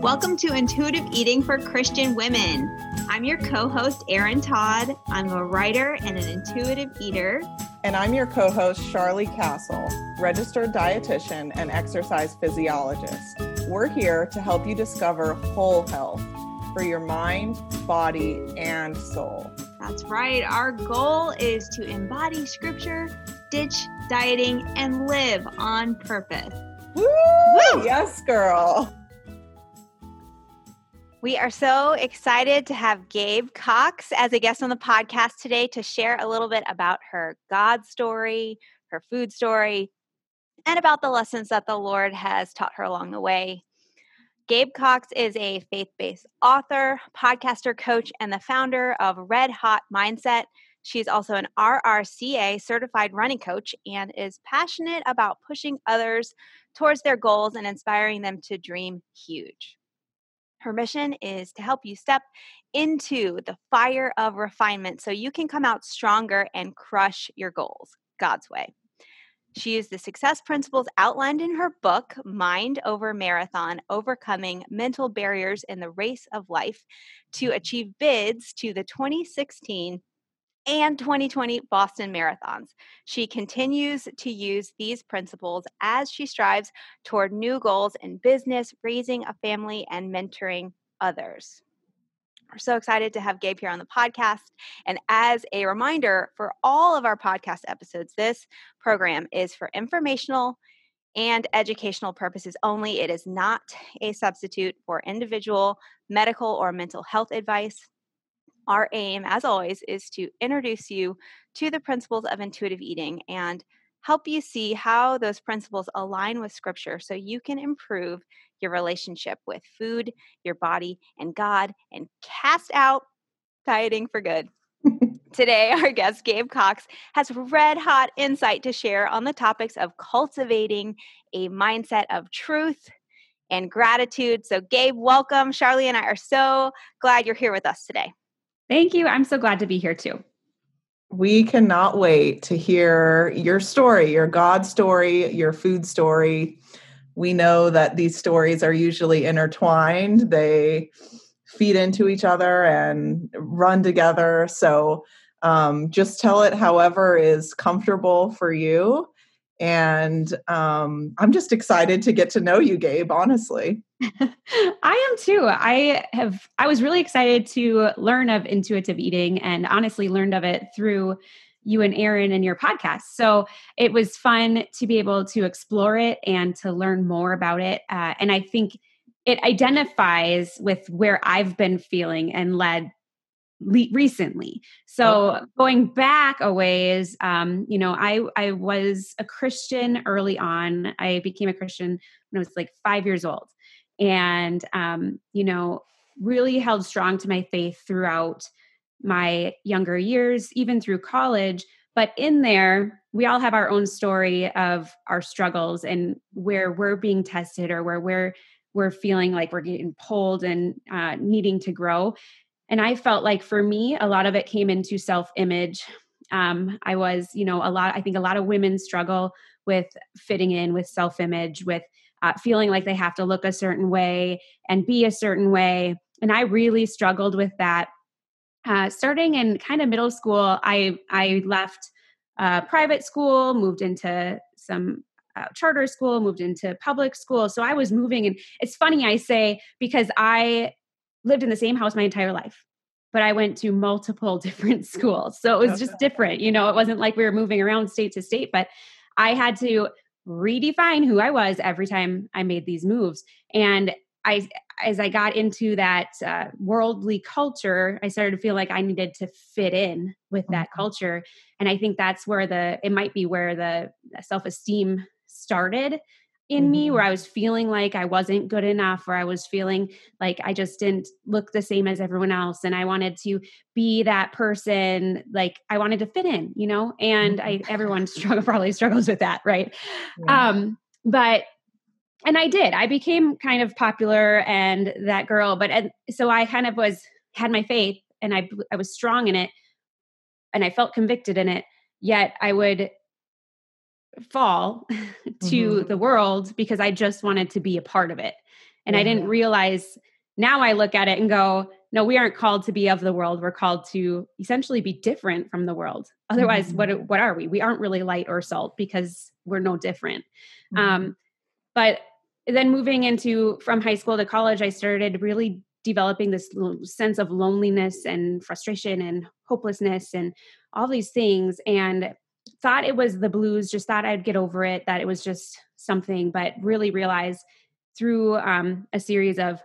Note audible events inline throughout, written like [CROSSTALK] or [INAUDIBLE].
Welcome to Intuitive Eating for Christian Women. I'm your co host, Erin Todd. I'm a writer and an intuitive eater. And I'm your co host, Charlie Castle, registered dietitian and exercise physiologist. We're here to help you discover whole health for your mind, body, and soul. That's right. Our goal is to embody scripture, ditch dieting, and live on purpose. Woo! Woo! Yes, girl. We are so excited to have Gabe Cox as a guest on the podcast today to share a little bit about her God story, her food story, and about the lessons that the Lord has taught her along the way. Gabe Cox is a faith based author, podcaster, coach, and the founder of Red Hot Mindset. She's also an RRCA certified running coach and is passionate about pushing others towards their goals and inspiring them to dream huge. Her mission is to help you step into the fire of refinement so you can come out stronger and crush your goals God's way. She used the success principles outlined in her book, Mind Over Marathon Overcoming Mental Barriers in the Race of Life, to achieve bids to the 2016 and 2020 Boston Marathons. She continues to use these principles as she strives toward new goals in business, raising a family, and mentoring others. We're so excited to have Gabe here on the podcast. And as a reminder for all of our podcast episodes, this program is for informational and educational purposes only. It is not a substitute for individual medical or mental health advice. Our aim, as always, is to introduce you to the principles of intuitive eating and help you see how those principles align with scripture so you can improve your relationship with food, your body, and God, and cast out dieting for good. [LAUGHS] Today, our guest, Gabe Cox, has red hot insight to share on the topics of cultivating a mindset of truth and gratitude. So, Gabe, welcome. Charlie and I are so glad you're here with us today. Thank you. I'm so glad to be here too. We cannot wait to hear your story, your God story, your food story. We know that these stories are usually intertwined, they feed into each other and run together. So um, just tell it however is comfortable for you. And um, I'm just excited to get to know you, Gabe, honestly. [LAUGHS] I am too. I have I was really excited to learn of intuitive eating and honestly learned of it through you and Erin and your podcast. So it was fun to be able to explore it and to learn more about it. Uh, and I think it identifies with where I've been feeling and led le- recently. So okay. going back a ways, um, you know, I I was a Christian early on. I became a Christian when I was like five years old, and um, you know, really held strong to my faith throughout my younger years, even through college. But in there, we all have our own story of our struggles and where we're being tested or where we're we're feeling like we're getting pulled and uh, needing to grow. And I felt like for me, a lot of it came into self image. Um, I was, you know, a lot, I think a lot of women struggle with fitting in, with self image, with uh, feeling like they have to look a certain way and be a certain way. And I really struggled with that. Uh, starting in kind of middle school, I I left uh, private school, moved into some uh, charter school, moved into public school. So I was moving, and it's funny I say because I lived in the same house my entire life but I went to multiple [LAUGHS] different schools. So it was just different. You know, it wasn't like we were moving around state to state, but I had to redefine who I was every time I made these moves. And I, as I got into that uh, worldly culture, I started to feel like I needed to fit in with that mm-hmm. culture. And I think that's where the, it might be where the self esteem started in mm-hmm. me where I was feeling like I wasn't good enough, or I was feeling like I just didn't look the same as everyone else. And I wanted to be that person, like I wanted to fit in, you know, and mm-hmm. everyone [LAUGHS] struggle, probably struggles with that. Right. Yeah. Um, but, and I did, I became kind of popular and that girl, but and so I kind of was, had my faith and I, I was strong in it and I felt convicted in it. Yet I would fall [LAUGHS] to mm-hmm. the world because I just wanted to be a part of it. And I didn't realize now I look at it and go, no, we aren't called to be of the world. We're called to essentially be different from the world. Otherwise, mm-hmm. what what are we? We aren't really light or salt because we're no different. Mm-hmm. Um, but then moving into from high school to college, I started really developing this sense of loneliness and frustration and hopelessness and all these things and thought it was the blues just thought i'd get over it that it was just something but really realized through um, a series of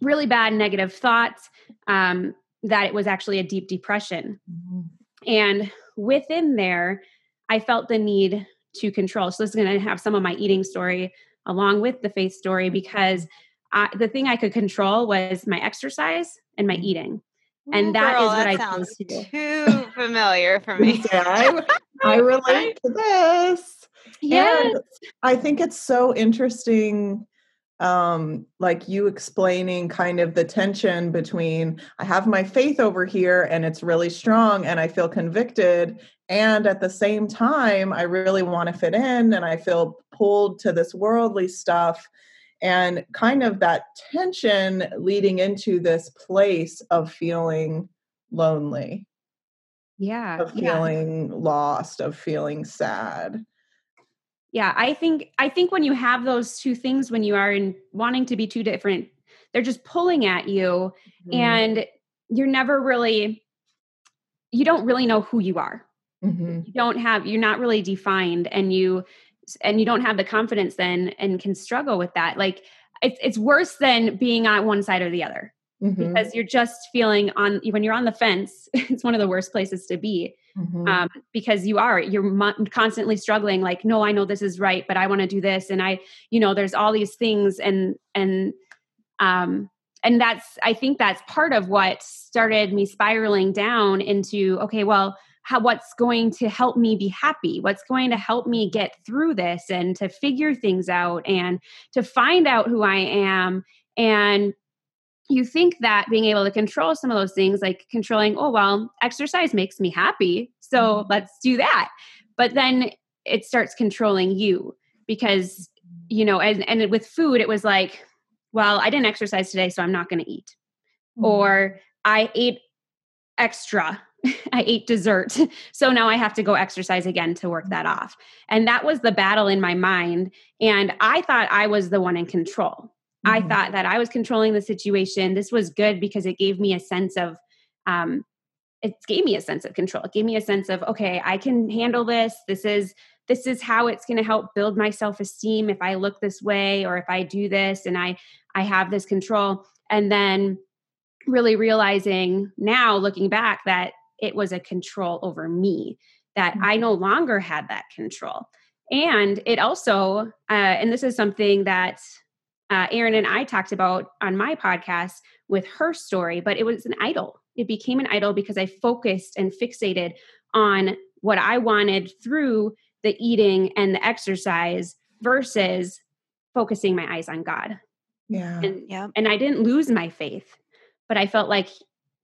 really bad negative thoughts um, that it was actually a deep depression. Mm-hmm. And within there, I felt the need to control. So, this is going to have some of my eating story along with the faith story because I, the thing I could control was my exercise and my mm-hmm. eating. And that Girl, is what that I sounds too familiar for me. I, [LAUGHS] I relate to this. Yes. And I think it's so interesting um like you explaining kind of the tension between i have my faith over here and it's really strong and i feel convicted and at the same time i really want to fit in and i feel pulled to this worldly stuff and kind of that tension leading into this place of feeling lonely yeah of feeling yeah. lost of feeling sad yeah i think i think when you have those two things when you are in wanting to be two different they're just pulling at you mm-hmm. and you're never really you don't really know who you are mm-hmm. you don't have you're not really defined and you and you don't have the confidence then and can struggle with that like it's it's worse than being on one side or the other mm-hmm. because you're just feeling on when you're on the fence [LAUGHS] it's one of the worst places to be mm-hmm. um, because you are you're constantly struggling like no i know this is right but i want to do this and i you know there's all these things and and um and that's i think that's part of what started me spiraling down into okay well how what's going to help me be happy what's going to help me get through this and to figure things out and to find out who i am and you think that being able to control some of those things, like controlling, oh, well, exercise makes me happy. So mm-hmm. let's do that. But then it starts controlling you because, you know, and, and with food, it was like, well, I didn't exercise today, so I'm not going to eat. Mm-hmm. Or I ate extra. [LAUGHS] I ate dessert. [LAUGHS] So now I have to go exercise again to work that mm-hmm. off. And that was the battle in my mind. And I thought I was the one in control. I mm-hmm. thought that I was controlling the situation. This was good because it gave me a sense of, um, it gave me a sense of control. It gave me a sense of, okay, I can handle this. This is this is how it's going to help build my self-esteem if I look this way or if I do this and I I have this control. And then really realizing now looking back that it was a control over me that mm-hmm. I no longer had that control. And it also, uh, and this is something that uh, Erin and I talked about on my podcast with her story, but it was an idol. It became an idol because I focused and fixated on what I wanted through the eating and the exercise versus focusing my eyes on God. Yeah. And, yeah. and I didn't lose my faith, but I felt like,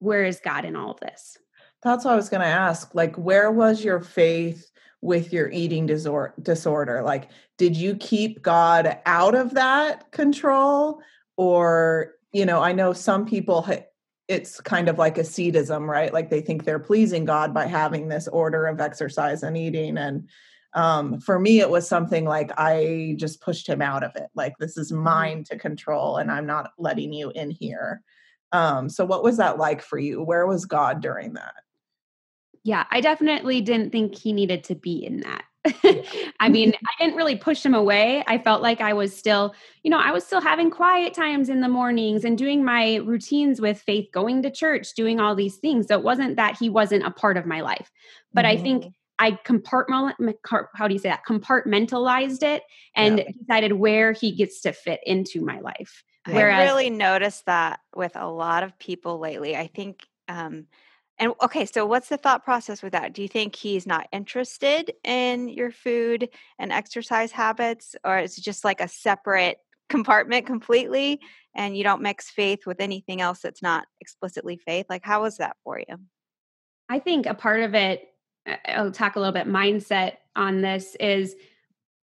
where is God in all of this? That's what I was going to ask. Like, where was your faith with your eating disorder? Like, did you keep God out of that control? Or, you know, I know some people, it's kind of like ascetism, right? Like they think they're pleasing God by having this order of exercise and eating. And um, for me, it was something like I just pushed him out of it. Like, this is mm-hmm. mine to control, and I'm not letting you in here. Um, so, what was that like for you? Where was God during that? Yeah, I definitely didn't think he needed to be in that. [LAUGHS] I mean, I didn't really push him away. I felt like I was still, you know, I was still having quiet times in the mornings and doing my routines with faith, going to church, doing all these things. So it wasn't that he wasn't a part of my life. But mm-hmm. I think. I compartment how do you say that? Compartmentalized it and yeah. decided where he gets to fit into my life. Whereas, I really noticed that with a lot of people lately. I think um and okay, so what's the thought process with that? Do you think he's not interested in your food and exercise habits, or is it just like a separate [LAUGHS] compartment completely and you don't mix faith with anything else that's not explicitly faith? Like, how was that for you? I think a part of it, I'll talk a little bit mindset on this, is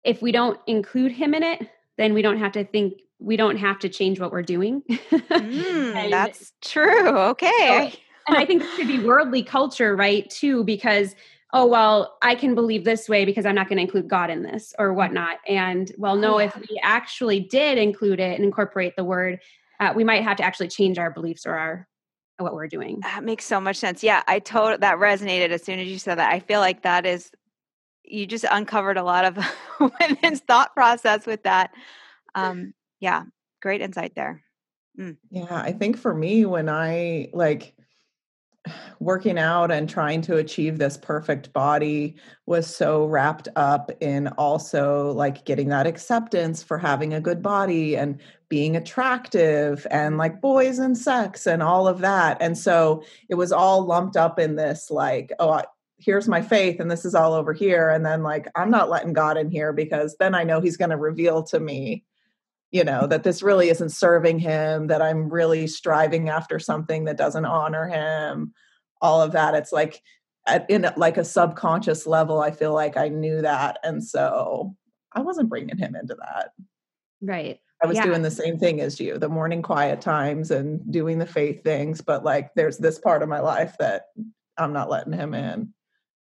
if we don't include him in it, then we don't have to think we don't have to change what we're doing. [LAUGHS] mm, that's true. Okay. So, and I think this could be worldly culture, right? Too, because oh well i can believe this way because i'm not going to include god in this or whatnot. And well no if we actually did include it and incorporate the word uh, we might have to actually change our beliefs or our what we're doing. That makes so much sense. Yeah i told that resonated as soon as you said that. I feel like that is you just uncovered a lot of [LAUGHS] women's thought process with that. Um yeah great insight there. Mm. yeah i think for me when i like working out and trying to achieve this perfect body was so wrapped up in also like getting that acceptance for having a good body and being attractive and like boys and sex and all of that. And so it was all lumped up in this like, oh, I, here's my faith and this is all over here. And then like, I'm not letting God in here because then I know he's going to reveal to me you know that this really isn't serving him that i'm really striving after something that doesn't honor him all of that. It's like at, in like a subconscious level i feel like i knew that and so i wasn't bringing him into that. Right. I was yeah. doing the same thing as you the morning quiet times and doing the faith things but like there's this part of my life that i'm not letting him in.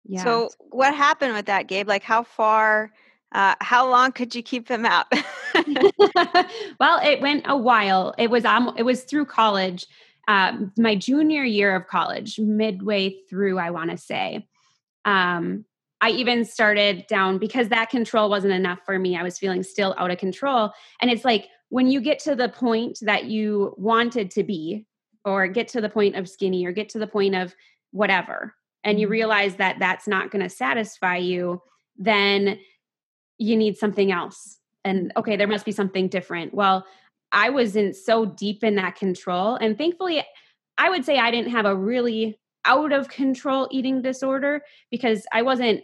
Yeah. So what happened with that gabe? Like how far uh, how long could you keep him out? [LAUGHS] [LAUGHS] well, it went a while. It was um, it was through college, um, my junior year of college, midway through, I want to say. Um, I even started down because that control wasn't enough for me. I was feeling still out of control, and it's like when you get to the point that you wanted to be, or get to the point of skinny, or get to the point of whatever, and you mm-hmm. realize that that's not going to satisfy you, then you need something else and okay there must be something different well i wasn't so deep in that control and thankfully i would say i didn't have a really out of control eating disorder because i wasn't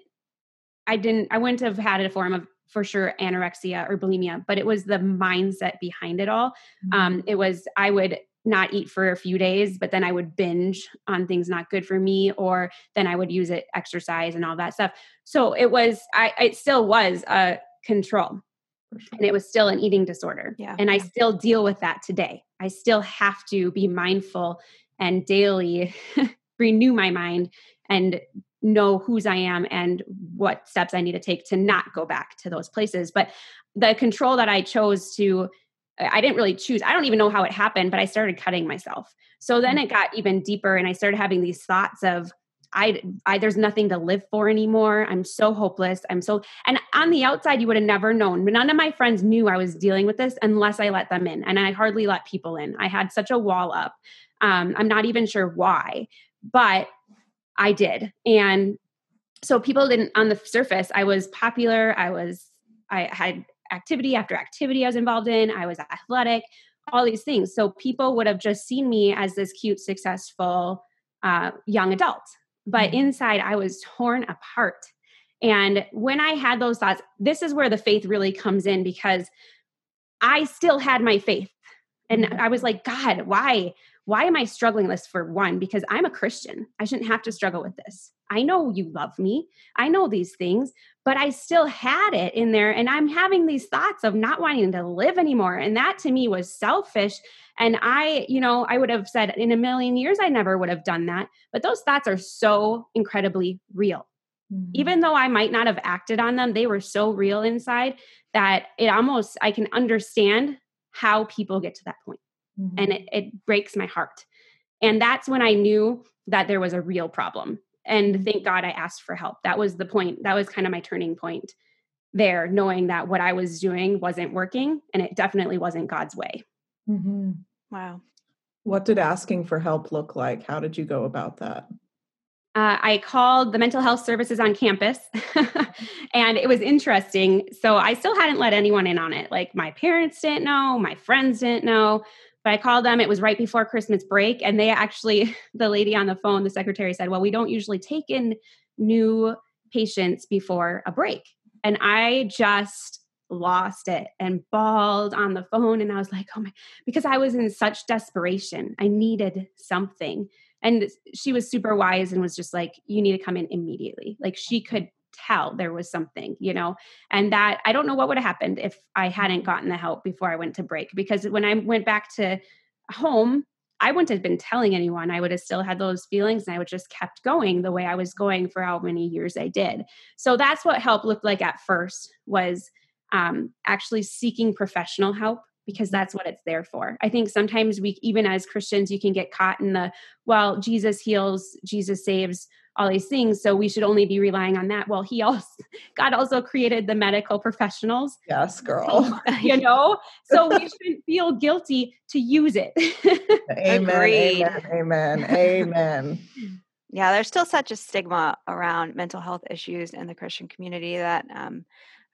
i didn't i wouldn't have had a form of for sure anorexia or bulimia but it was the mindset behind it all mm-hmm. um, it was i would not eat for a few days, but then I would binge on things not good for me, or then I would use it exercise and all that stuff. So it was, I, it still was a control. And it was still an eating disorder. Yeah. And I still deal with that today. I still have to be mindful and daily [LAUGHS] renew my mind and know whose I am and what steps I need to take to not go back to those places. But the control that I chose to I didn't really choose. I don't even know how it happened, but I started cutting myself. So then mm. it got even deeper and I started having these thoughts of I, I there's nothing to live for anymore. I'm so hopeless. I'm so and on the outside you would have never known. None of my friends knew I was dealing with this unless I let them in. And I hardly let people in. I had such a wall up. Um, I'm not even sure why, but I did. And so people didn't on the surface, I was popular. I was I had activity after activity I was involved in. I was athletic, all these things. So people would have just seen me as this cute, successful uh, young adult. But mm-hmm. inside, I was torn apart. And when I had those thoughts, this is where the faith really comes in because I still had my faith. And mm-hmm. I was like, God, why? Why am I struggling this for one? Because I'm a Christian. I shouldn't have to struggle with this. I know you love me. I know these things, but I still had it in there. And I'm having these thoughts of not wanting to live anymore. And that to me was selfish. And I, you know, I would have said in a million years, I never would have done that. But those thoughts are so incredibly real. Mm-hmm. Even though I might not have acted on them, they were so real inside that it almost, I can understand how people get to that point. Mm-hmm. And it, it breaks my heart. And that's when I knew that there was a real problem and thank god i asked for help that was the point that was kind of my turning point there knowing that what i was doing wasn't working and it definitely wasn't god's way mm-hmm. wow what did asking for help look like how did you go about that uh, I called the mental health services on campus [LAUGHS] and it was interesting. So I still hadn't let anyone in on it. Like my parents didn't know, my friends didn't know. But I called them, it was right before Christmas break. And they actually, [LAUGHS] the lady on the phone, the secretary said, Well, we don't usually take in new patients before a break. And I just lost it and bawled on the phone. And I was like, Oh my, because I was in such desperation. I needed something. And she was super wise and was just like, You need to come in immediately. Like she could tell there was something, you know, and that I don't know what would have happened if I hadn't gotten the help before I went to break. Because when I went back to home, I wouldn't have been telling anyone. I would have still had those feelings and I would just kept going the way I was going for how many years I did. So that's what help looked like at first was um, actually seeking professional help because that's what it's there for. I think sometimes we, even as Christians, you can get caught in the, well, Jesus heals, Jesus saves, all these things. So we should only be relying on that. Well, he also, [LAUGHS] God also created the medical professionals. Yes, [LAUGHS] girl. you know, so we [LAUGHS] shouldn't feel guilty to use it. amen, amen. Amen. Amen. Yeah, there's still such a stigma around mental health issues in the Christian community that um,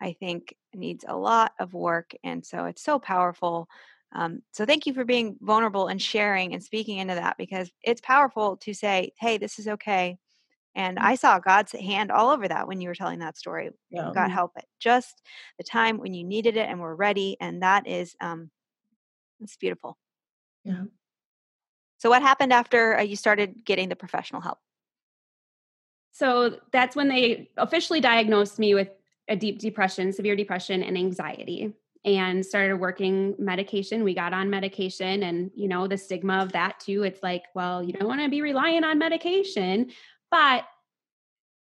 I think needs a lot of work. And so it's so powerful. Um, so thank you for being vulnerable and sharing and speaking into that because it's powerful to say, hey, this is okay. And mm. I saw God's hand all over that when you were telling that story. Yeah. God help it. Just the time when you needed it and were ready. And that is, um, it's beautiful. Yeah. So what happened after uh, you started getting the professional help? So that's when they officially diagnosed me with a deep depression, severe depression, and anxiety, and started working medication. We got on medication, and you know, the stigma of that too. It's like, well, you don't want to be relying on medication, but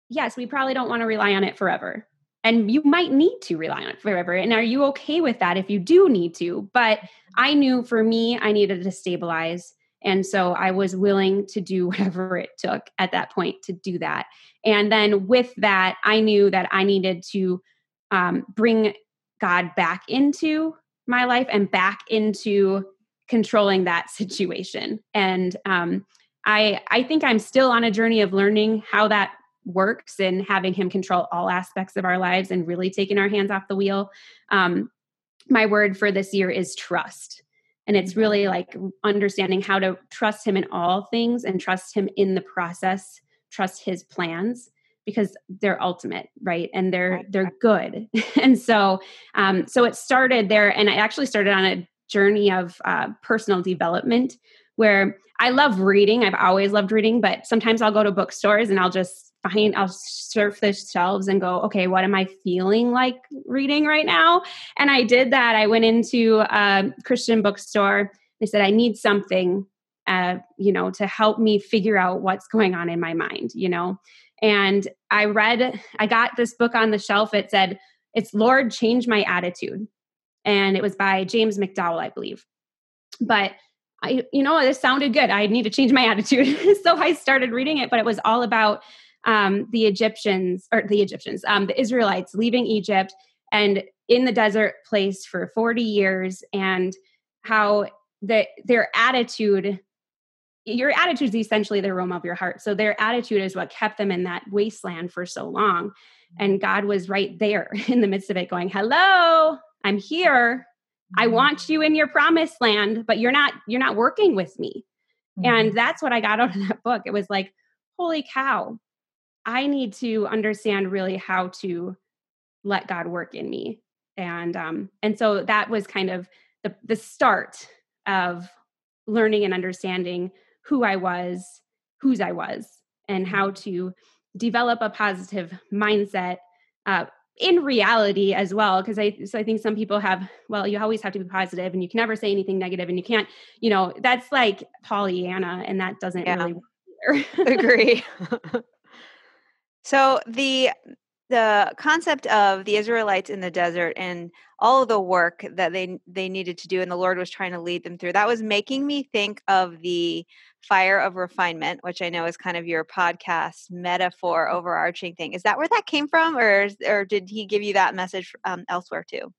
yes, we probably don't want to rely on it forever. And you might need to rely on it forever. And are you okay with that if you do need to? But I knew for me, I needed to stabilize. And so I was willing to do [LAUGHS] whatever it took at that point to do that. And then with that, I knew that I needed to um, bring God back into my life and back into controlling that [LAUGHS] situation. And um, I I think I'm still on a journey of learning how that works and having Him control all aspects of our lives and really taking our hands off the wheel. Um, my word for this year is trust. And it's really like understanding how to trust him in all things and trust him in the process, trust his plans because they're ultimate, right? And they're they're good. [LAUGHS] and so um so it started there and I actually started on a journey of uh, personal development where I love reading. I've always loved reading, but sometimes I'll go to bookstores and I'll just find, I'll surf the shelves and go, okay, what am I feeling like reading right now? And I did that. I went into a Christian bookstore. I said, I need something, uh, you know, to help me figure out what's going on in my mind, you know? And I read, I got this book on the shelf. It said, it's Lord, Change My Attitude. And it was by James McDowell, I believe. But I, you know, this sounded good. I need to change my attitude. [LAUGHS] so I started reading it, but it was all about um, the Egyptians or the Egyptians, um, the Israelites leaving Egypt and in the desert place for 40 years and how the, their attitude your attitude is essentially the aroma of your heart. So their attitude is what kept them in that wasteland for so long. And God was right there [LAUGHS] in the midst of it going, Hello, I'm here. I mm-hmm. want you in your promised land, but you're not you're not working with me. Mm-hmm. And that's what I got [LAUGHS] out of that book. It was like, holy cow. I need to understand really how to let God work in me. And um and so that was kind of the the start of learning and understanding who I was, whose I was, and how mm-hmm. to develop a positive mindset uh, in reality as well because i so i think some people have well you always have to be positive and you can never say anything negative and you can't you know that's like pollyanna and that doesn't yeah. really [LAUGHS] agree [LAUGHS] so the the concept of the Israelites in the desert and all of the work that they they needed to do and the Lord was trying to lead them through that was making me think of the fire of refinement which I know is kind of your podcast metaphor mm. overarching thing. Is that where that came from or or did he give you that message um, elsewhere too?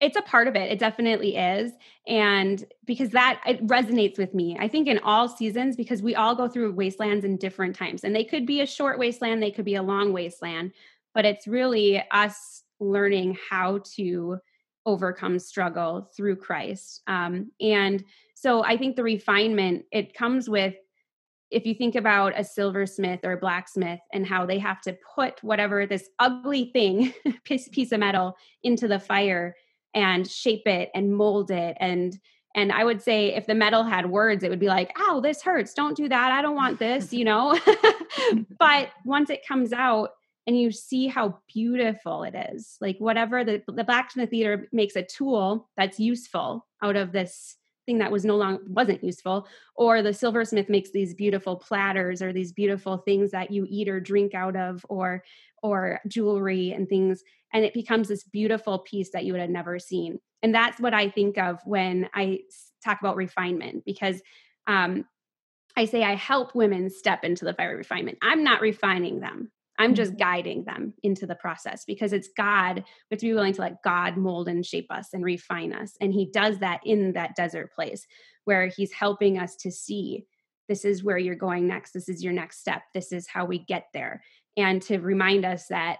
It's a part of it. It definitely is and because that it resonates with me i think in all seasons because we all go through wastelands in different times and they could be a short wasteland they could be a long wasteland but it's really us learning how to overcome struggle through Christ. Um, and so I think the refinement, it comes with if you think about a silversmith or a blacksmith and how they have to put whatever this ugly thing, [LAUGHS] piece, of metal, into the fire and shape it and mold it and and i would say if the metal had words it would be like ow this hurts don't do that i don't want this you know [LAUGHS] but once it comes out and you see how beautiful it is. Like whatever the the blacksmith theater makes a tool that's useful out of this thing that was no longer wasn't useful or the silversmith makes these beautiful platters or these beautiful things that you eat or drink out of or or jewelry and things and it becomes this beautiful piece that you would have never seen. And that's what i think of when i talk about refinement because um, i say i help women step into the fire refinement. I'm not refining them I'm just mm-hmm. guiding them into the process because it's God. We have to be willing to let God mold and shape us and refine us. And He does that in that desert place where He's helping us to see this is where you're going next. This is your next step. This is how we get there. And to remind us that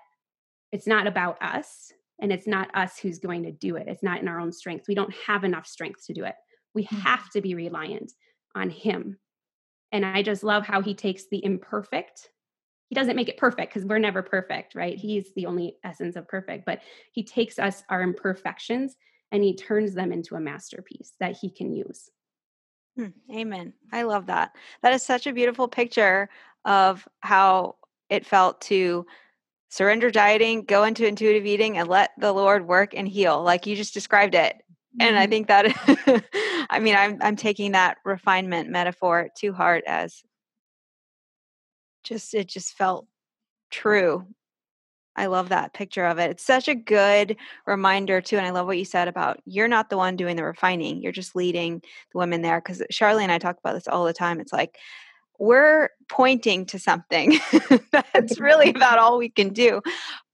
it's not about us and it's not us who's going to do it. It's not in our own strength. We don't have enough strength to do it. We mm-hmm. have to be reliant on Him. And I just love how He takes the imperfect he doesn't make it perfect because we're never perfect, right? He's the only essence of perfect, but he takes us, our imperfections, and he turns them into a masterpiece that he can use. Hmm, amen. I love that. That is such a beautiful picture of how it felt to surrender dieting, go into intuitive eating, and let the Lord work and heal, like you just described it. And I mm-hmm. think that, [LAUGHS] I mean, I'm I'm taking that refinement metaphor to heart as just it just felt true I love that picture of it. It's such a good reminder too, and I love what you said about you're not the one doing the refining. You're just leading the women there. Because Charlie and I talk about this all the time. It's like we're pointing to something [LAUGHS] that's really [LAUGHS] about all we can do,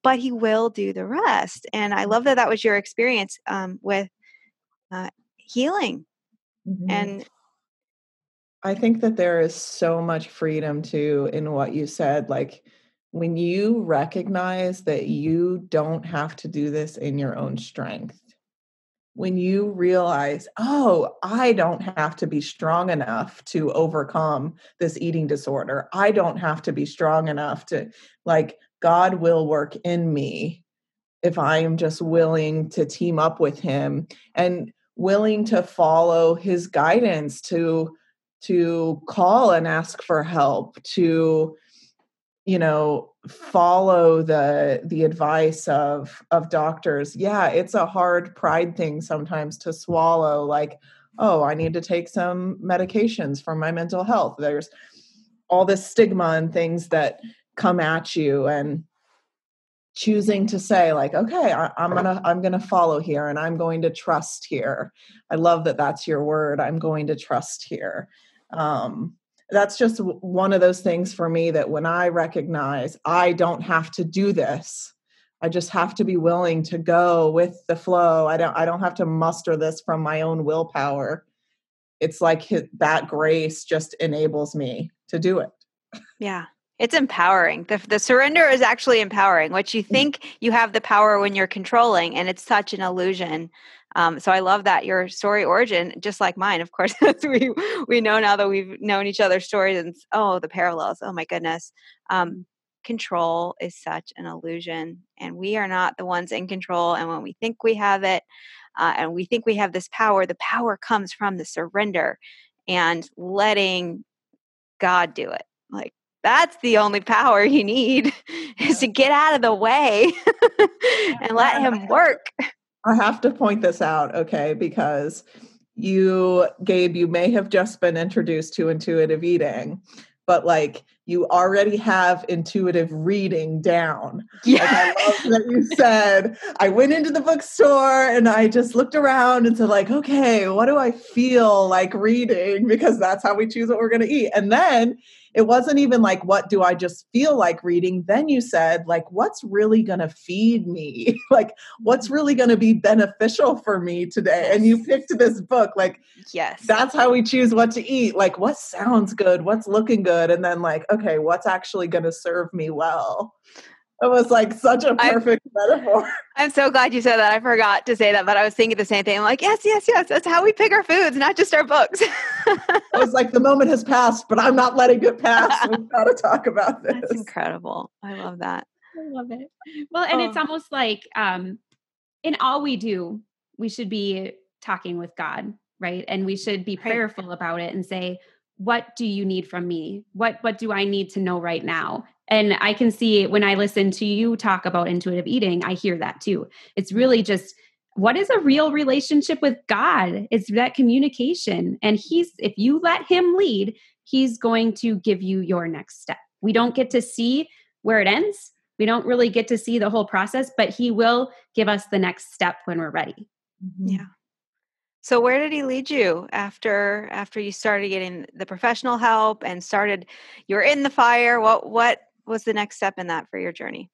but He will do the rest. And I love that that was your experience um, with uh, healing mm-hmm. and I think that there is so much freedom too in what you said. Like when you recognize that you don't have to do this in your own strength, when you realize, oh, I don't have to be strong enough to overcome this eating disorder. I don't have to be strong enough to, like, God will work in me if I am just willing to team up with Him and willing to follow His guidance to to call and ask for help to you know follow the the advice of of doctors. Yeah it's a hard pride thing sometimes to swallow like oh i need to take some medications for my mental health. There's all this stigma and things that come at you and choosing to say like okay I, am gonna i'm gonna follow here and i'm going to trust here i love that that's your word i'm going to trust here um, that's just one of those things for me that when I recognize I don't have to do this, I just have to be willing to go with the flow. I don't I don't have to muster this from my own willpower. It's like that grace just enables me to do it. Yeah. It's empowering. The, the surrender is actually empowering. What you mm. think you have the power when you're controlling, and it's such an illusion. Um, so I love that your story origin, just like mine, of course, [LAUGHS] we we know now that we've known each other's stories and oh, the parallels. Oh my goodness. Um, control is such an illusion, and we are not the ones in control. And when we think we have it, uh, and we think we have this power, the power comes from the surrender and letting God do it. Like that's the only power you need [LAUGHS] is to get out of the way [LAUGHS] and let him work. I have to point this out, okay, because you, Gabe, you may have just been introduced to intuitive eating, but like you already have intuitive reading down. Yeah. Like, I love that you [LAUGHS] said, I went into the bookstore and I just looked around and said, like, okay, what do I feel like reading? Because that's how we choose what we're going to eat. And then it wasn't even like, what do I just feel like reading? Then you said, like, what's really going to feed me? [LAUGHS] like, what's really going to be beneficial for me today? And you picked this book. Like, yes, that's how we choose what to eat. Like, what sounds good? What's looking good? And then, like, okay, what's actually going to serve me well? It was like such a perfect I'm, metaphor. [LAUGHS] I'm so glad you said that. I forgot to say that, but I was thinking the same thing. I'm like, yes, yes, yes. That's how we pick our foods, not just our books. I was like, the moment has passed, but I'm not letting it pass. [LAUGHS] We've got to talk about this. That's incredible. I love that. I love it. Well, and oh. it's almost like um, in all we do, we should be talking with God, right? And we should be prayerful about it and say, what do you need from me? What what do I need to know right now? And I can see when I listen to you talk about intuitive eating, I hear that too. It's really just what is a real relationship with God? It's that communication. And He's, if you let Him lead, He's going to give you your next step. We don't get to see where it ends. We don't really get to see the whole process, but He will give us the next step when we're ready. Mm-hmm. Yeah. So where did he lead you after after you started getting the professional help and started you're in the fire? What what was the next step in that for your journey?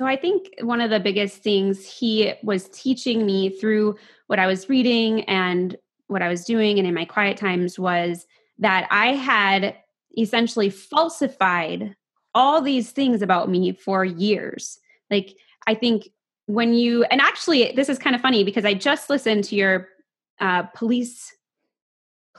So I think one of the biggest things he was teaching me through what I was reading and what I was doing and in my quiet times was that I had essentially falsified all these things about me for years. Like I think when you and actually this is kind of funny because I just listened to your uh, police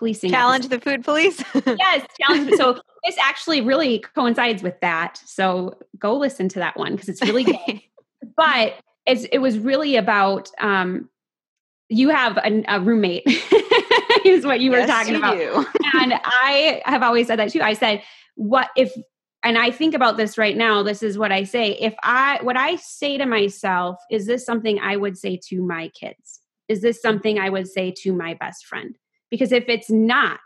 policing challenge episode. the food police. [LAUGHS] yes, challenge. So this actually really coincides with that. So go listen to that one because it's really good. [LAUGHS] but it's, it was really about um, you have a, a roommate [LAUGHS] is what you yes, were talking you about and i have always said that too i said what if and i think about this right now this is what i say if i what i say to myself is this something i would say to my kids is this something i would say to my best friend because if it's not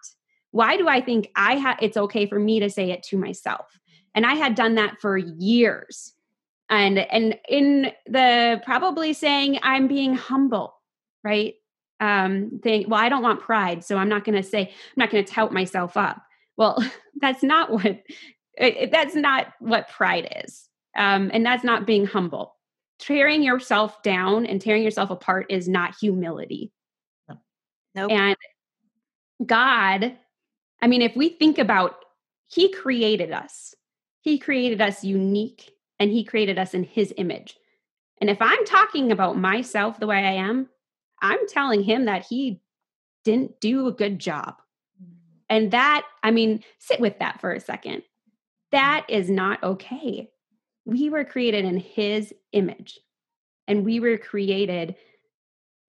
why do i think i have it's okay for me to say it to myself? And i had done that for years. And and in the probably saying i'm being humble right? Um think well i don't want pride so i'm not going to say i'm not going to tout myself up. Well [LAUGHS] that's not what that's not what pride is. Um and that's not being humble. Tearing yourself down and tearing yourself apart is not humility. No. Nope. and god i mean if we think about he created us he created us unique and he created us in his image and if i'm talking about myself the way i am I'm telling him that he didn't do a good job. And that, I mean, sit with that for a second. That is not okay. We were created in his image, and we were created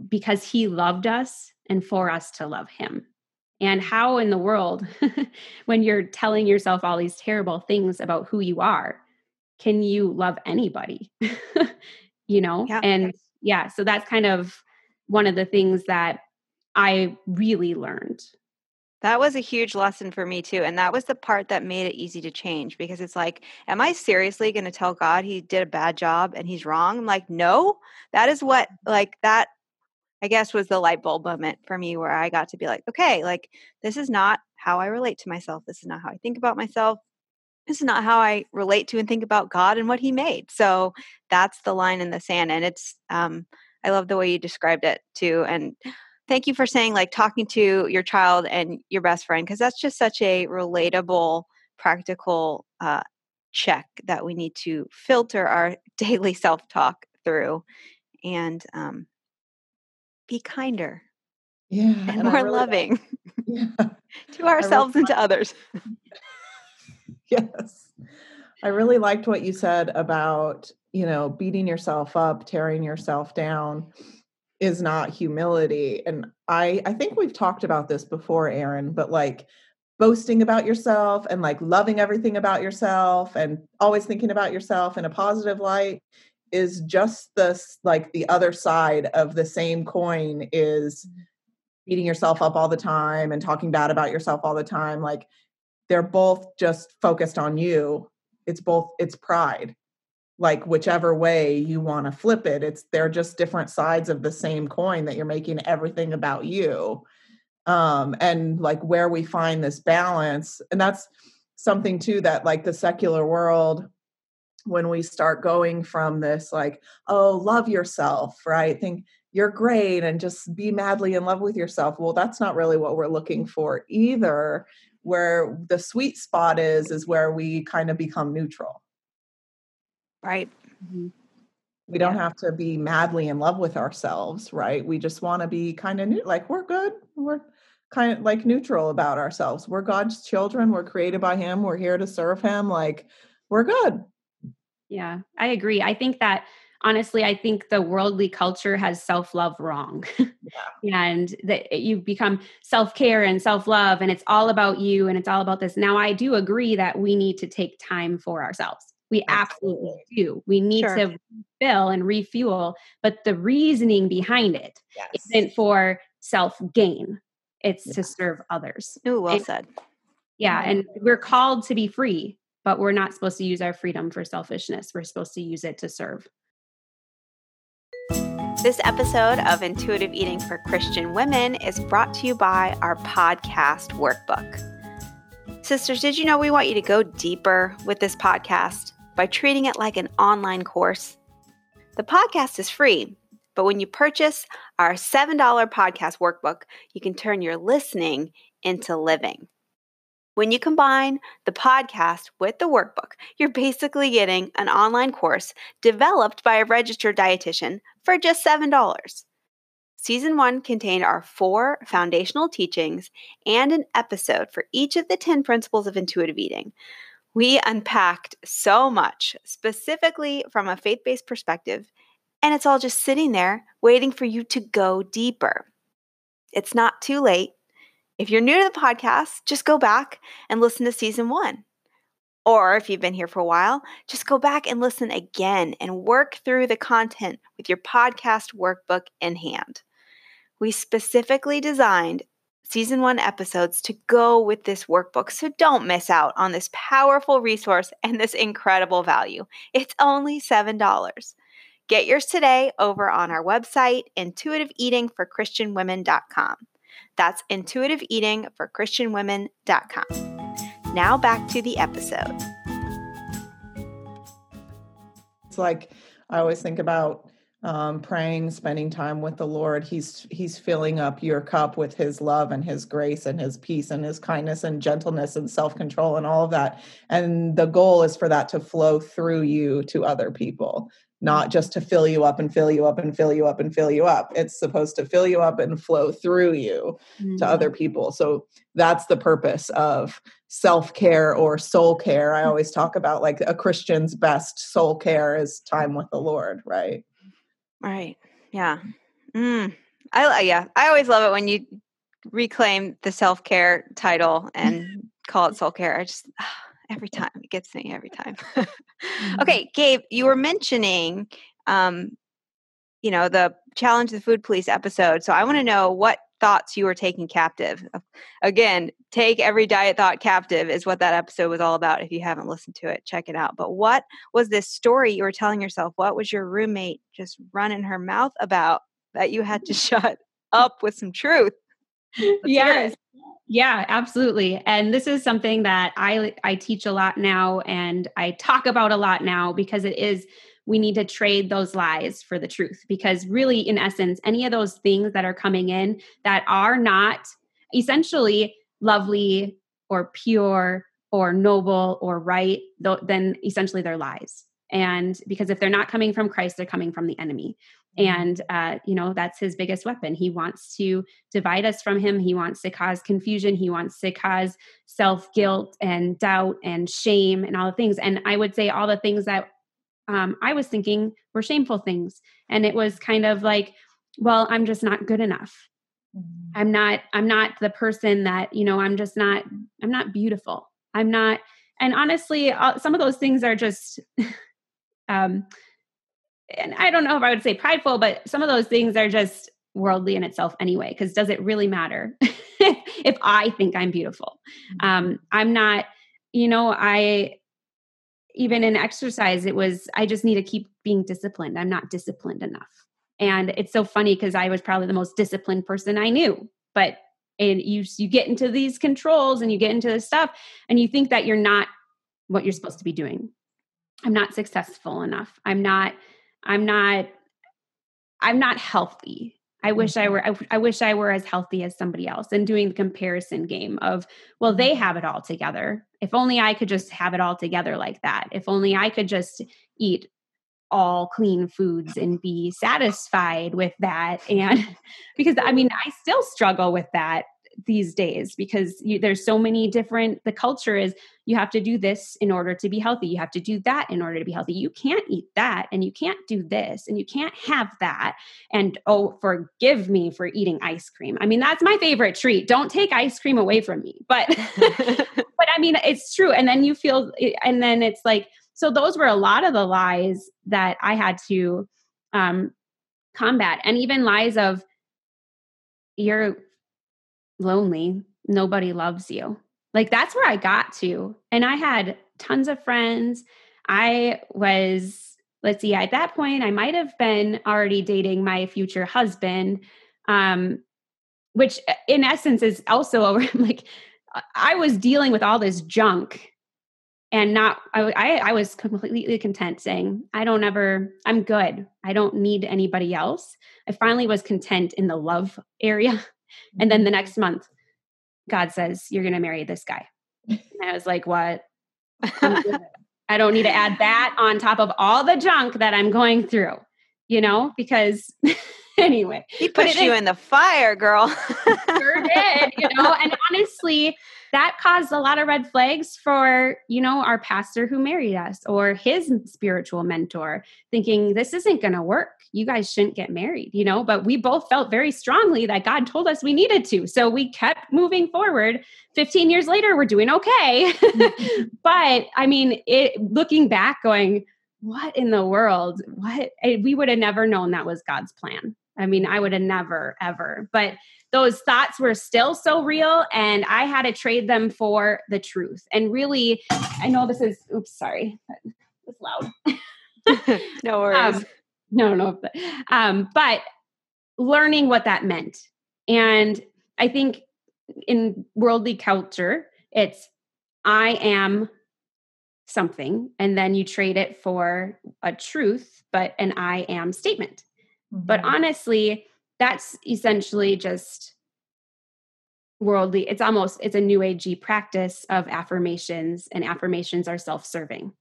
because he loved us and for us to love him. And how in the world, [LAUGHS] when you're telling yourself all these terrible things about who you are, can you love anybody? [LAUGHS] you know? Yeah. And yeah, so that's kind of one of the things that I really learned. That was a huge lesson for me too. And that was the part that made it easy to change because it's like, am I seriously going to tell God he did a bad job and he's wrong? I'm like, no, that is what, like, that I guess was the light bulb moment for me where I got to be like, okay, like, this is not how I relate to myself. This is not how I think about myself. This is not how I relate to and think about God and what he made. So that's the line in the sand. And it's, um, I love the way you described it too. And thank you for saying like talking to your child and your best friend, because that's just such a relatable, practical uh, check that we need to filter our [LAUGHS] daily self talk through and um, be kinder. Yeah. And, more really loving [LAUGHS] [LAUGHS] yeah. to ourselves really and to others. [LAUGHS] yes. I really liked what you said about you know, beating yourself up, tearing yourself down is not humility. And I I think we've talked about this before, Erin, but like boasting about yourself and like loving everything about yourself and always thinking about yourself in a positive light is just this like the other side of the same coin is mm-hmm. beating yourself up all the time and talking bad about yourself all the time like they're both just focused on you. It's both it's pride. Like whichever way you want to flip it it's they're just different sides of the same coin that you're making everything about you. Um and like where we find this balance and that's something too that like the secular world when we start going from this like oh love yourself right think you're great and just be madly in love with yourself well that's not really what we're looking for either where the sweet spot is is where we kind of become neutral Right. Mm-hmm. We don't have to be madly in love with ourselves, right? We just want to be kind of new, like we're good. We're kind of like neutral about ourselves. We're God's children. We're created by Him. We're here to serve Him. Like we're good. Yeah, I agree. I think that honestly, I think the worldly culture has self love wrong. Yeah. [LAUGHS] and that eh, you become self care and self love, and it's all about you and it's all about this. Now, I do agree that we need to take time for ourselves. We absolutely, absolutely do. We need sure. to fill and refuel, but the reasoning behind it yes. not for self gain, it's yeah. to serve others. Oh, well and, said. Yeah. And we're called to be free, but we're not supposed to use our freedom for selfishness. We're supposed to use it to serve. This episode of Intuitive Eating for Christian Women is brought to you by our podcast workbook. Sisters, did you know we want you to go deeper with this podcast by treating it like an online course? The podcast is free, but when you purchase our $7 podcast workbook, you can turn your listening into living. When you combine the podcast with the workbook, you're basically getting an online course developed by a registered dietitian for just $7. Season 1 contained our four foundational teachings and an episode for each of the 10 principles of intuitive eating. We unpacked so much, specifically from a faith based perspective, and it's all just sitting there waiting for you to go deeper. It's not too late if you're new to the podcast, just go back and listen to season one. Or if you've been here for a while, just go back and listen again and work through the content with your podcast workbook in hand. We specifically designed season one episodes to go with this workbook, so don't miss out on this powerful resource and this incredible value. It's only $7. Get yours today over on our website, intuitiveeatingforchristianwomen.com. That's intuitiveeatingforchristianwomen.com. Now back to the episode. It's like I always think about um, praying, spending time with the Lord. He's He's filling up your cup with His love and His grace and His peace and His kindness and gentleness and self control and all of that. And the goal is for that to flow through you to other people not just to fill you up and fill you up and fill you up and fill you up. It's supposed to fill you up and flow through you mm-hmm. to other people. So that's the purpose of self care or soul care. I always talk about like a Christian's best soul care is time with the Lord, right? Right. Yeah. Mm. I yeah. I always love it when you reclaim the self care title [LAUGHS] and call it soul care. I just [SIGHS] every time it gets me every time [LAUGHS] mm-hmm. okay gabe you were mentioning um you know the challenge the food police episode so i want to know what thoughts you were taking captive. Again take every diet thought captive is what that episode was all about if you haven't listened to it check it out. But what was this story you were telling yourself? What was your roommate just running her mouth about that you had to [LAUGHS] shut up with some truth? Let's yes. Yeah, absolutely. And this is something that I I teach a lot now and I talk about a lot now because it is we need to trade those lies for the truth because really in essence any of those things that are coming in that are not essentially lovely or pure or noble or right then essentially they're lies. And because if they're not coming from christ they're coming from the enemy. Mm-hmm. and uh, you know that's his biggest weapon. He wants to divide us from him. He wants to cause confusion. He wants to cause self-guilt and doubt and shame and all the things. And i would say all the things that um, i was thinking were shameful things and it was kind of like well i'm just not good enough mm-hmm. i'm not i'm not the person that you know i'm just not i'm not beautiful i'm not and honestly uh, some of those things are just [LAUGHS] um and I don't know if I would say prideful, but some of those things are just worldly in itself anyway. Because does it really matter [LAUGHS] if I think I'm beautiful? Mm-hmm. Um, I'm not, you know, I even in exercise, it was I just need to keep being disciplined. I'm not disciplined enough. And it's so funny because I was probably the most disciplined person I knew. But and you you get into these controls and you get into this stuff and you think that you're not what you're supposed to be doing. I'm not successful enough. I'm not I'm not I'm not healthy. I wish I were I, I, wish I were as healthy as somebody else and doing the comparison game of well they mm-hmm. have it all together. If only I could just have it all together like that. If only I could just eat all clean foods and be satisfied with that and [LAUGHS] because I mean I still struggle with that these days because you, there's so many different the culture is you have to do this in order to be healthy. You have to do that in order to be healthy. You can't eat that and you can't do this and you can't have that. And oh forgive me for eating ice cream. I mean that's my favorite treat. Don't take ice cream away from me. But [LAUGHS] [LAUGHS] but i mean it's true. And then you feel and then it's like so those were a lot of the lies that i had to um combat. And even lies of you're lonely. Nobody loves you. Like that's where I got to. And I had tons of friends. I was, let's see, at that point, I might have been already dating my future husband, um, which uh, in essence is also [LAUGHS] like I was dealing with all this junk and not I, I was completely content saying i don't ever i'm good i don't need anybody else i finally was content in the love area and then the mm-hmm. next month, God says, You're going to marry this guy. And I was like, What? [LAUGHS] I don't need to add that on top of all the junk that I'm going through, you know, because [LAUGHS] anyway. He pushed you in the fire, girl. sure did, you know, [LAUGHS] and honestly, that caused a lot of red flags for you know our pastor who married us or his spiritual mentor thinking this isn't going to work. You guys shouldn't get married you know? But we both felt very strongly that god told us we needed to. So we kept moving forward. 15 years later we're doing okay. [LAUGHS] [LAUGHS] But i mean it looking back going what in the world? What? Eh, we would have never known that was god's plan I mean, I would have never, ever. But those thoughts were still so real, and I had to trade them for the truth. And really, I know this is, oops, sorry, [LAUGHS] it's loud. [LAUGHS] no worries. Um, no, no. Um, but learning what that meant. And I think in worldly culture, it's I am something, and then you trade it for a truth, but an I am statement. Mm-hmm. But honestly, that's essentially just worldly it's almost it's a new agey practice of affirmations and affirmations are self-serving.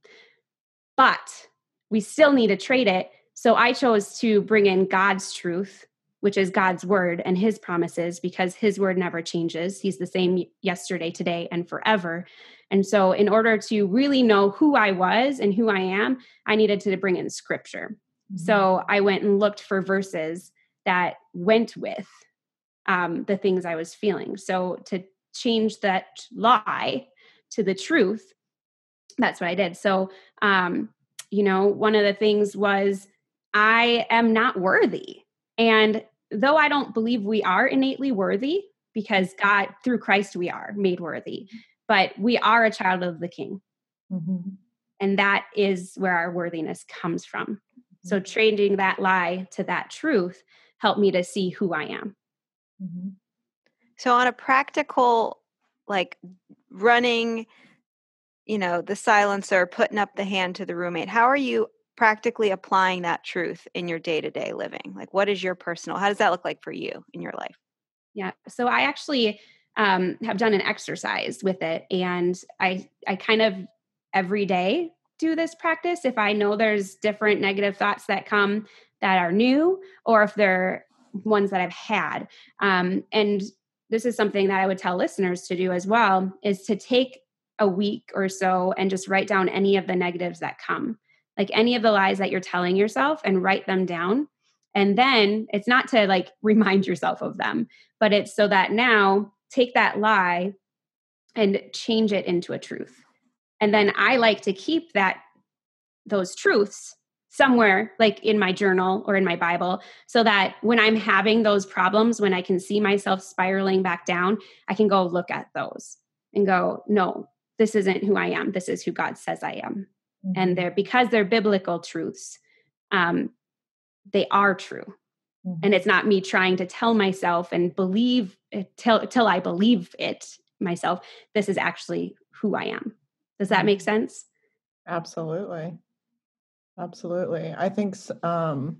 But we still need to trade it. So i chose to bring in god's truth which is god's word and his promises because his word never changes. He's the same yesterday today and forever. And so in order to really know who i was and who i am i needed to bring in scripture Mm-hmm. So I went and looked for verses that went with um, the things I was feeling. So to change that lie to the truth, that's what I did. So, um, you know, one of the things was I am not worthy. And though I don't believe we are innately worthy, because God, through Christ, we are made worthy, but we are a child of the King. Mm-hmm. And that is where our worthiness comes from. So changing that lie to that truth helped me to see who I am. Mm-hmm. So on a practical, like running, you know, the silencer, putting up the hand to the roommate, how are you practically applying that truth in your day to day living? Like, what is your personal, how does that look like for you in your life? Yeah. So I actually um, have done an exercise with it and I, I kind of every day do this practice if I know there's different negative thoughts that come that are new or if they're ones that I've had. Um, and this is something that I would tell listeners to do as well is to take a week or so and just write down any of the negatives that come, like any of the lies that you're telling yourself and write them down. And then it's not to like [LAUGHS] remind yourself of them, but it's so that now take that lie and change it into a truth. And then I like to keep that those truths somewhere like in my journal or in my bible so that when i'm having those problems when i can see myself spiraling back down i can go look at those and go no this isn't who i am this is who god says i am mm-hmm. and they're because they're biblical truths um, they are true mm-hmm. and it's not me trying to tell myself and believe till till i believe it myself this is actually who i am does that make sense? Absolutely. Absolutely. I think um,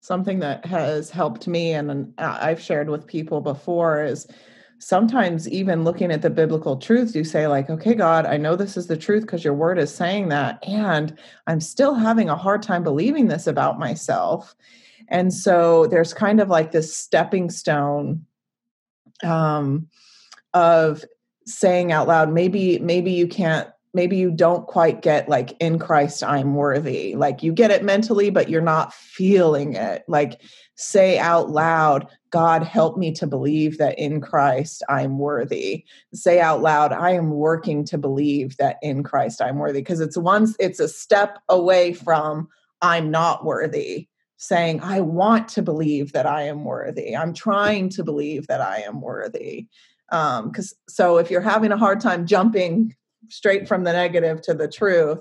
something that has helped me and I've shared with people before is sometimes even looking at the biblical truths, you say, like, okay, God, I know this is the truth because your word is saying that. And I'm still having a hard time believing this about myself. And so there's kind of like this stepping stone um, of saying out loud maybe maybe you can't maybe you don't quite get like in Christ I'm worthy. Like you get it mentally, but you're not feeling it. Like say out loud, God help me to believe that in Christ I'm worthy. Say out loud, I am working to believe that in Christ I'm worthy. Because it's once it's a step away from I'm not worthy. Saying, I want to believe that I am worthy. I'm trying to believe that I am worthy. Because um, so if you're having a hard time jumping straight from the negative to the truth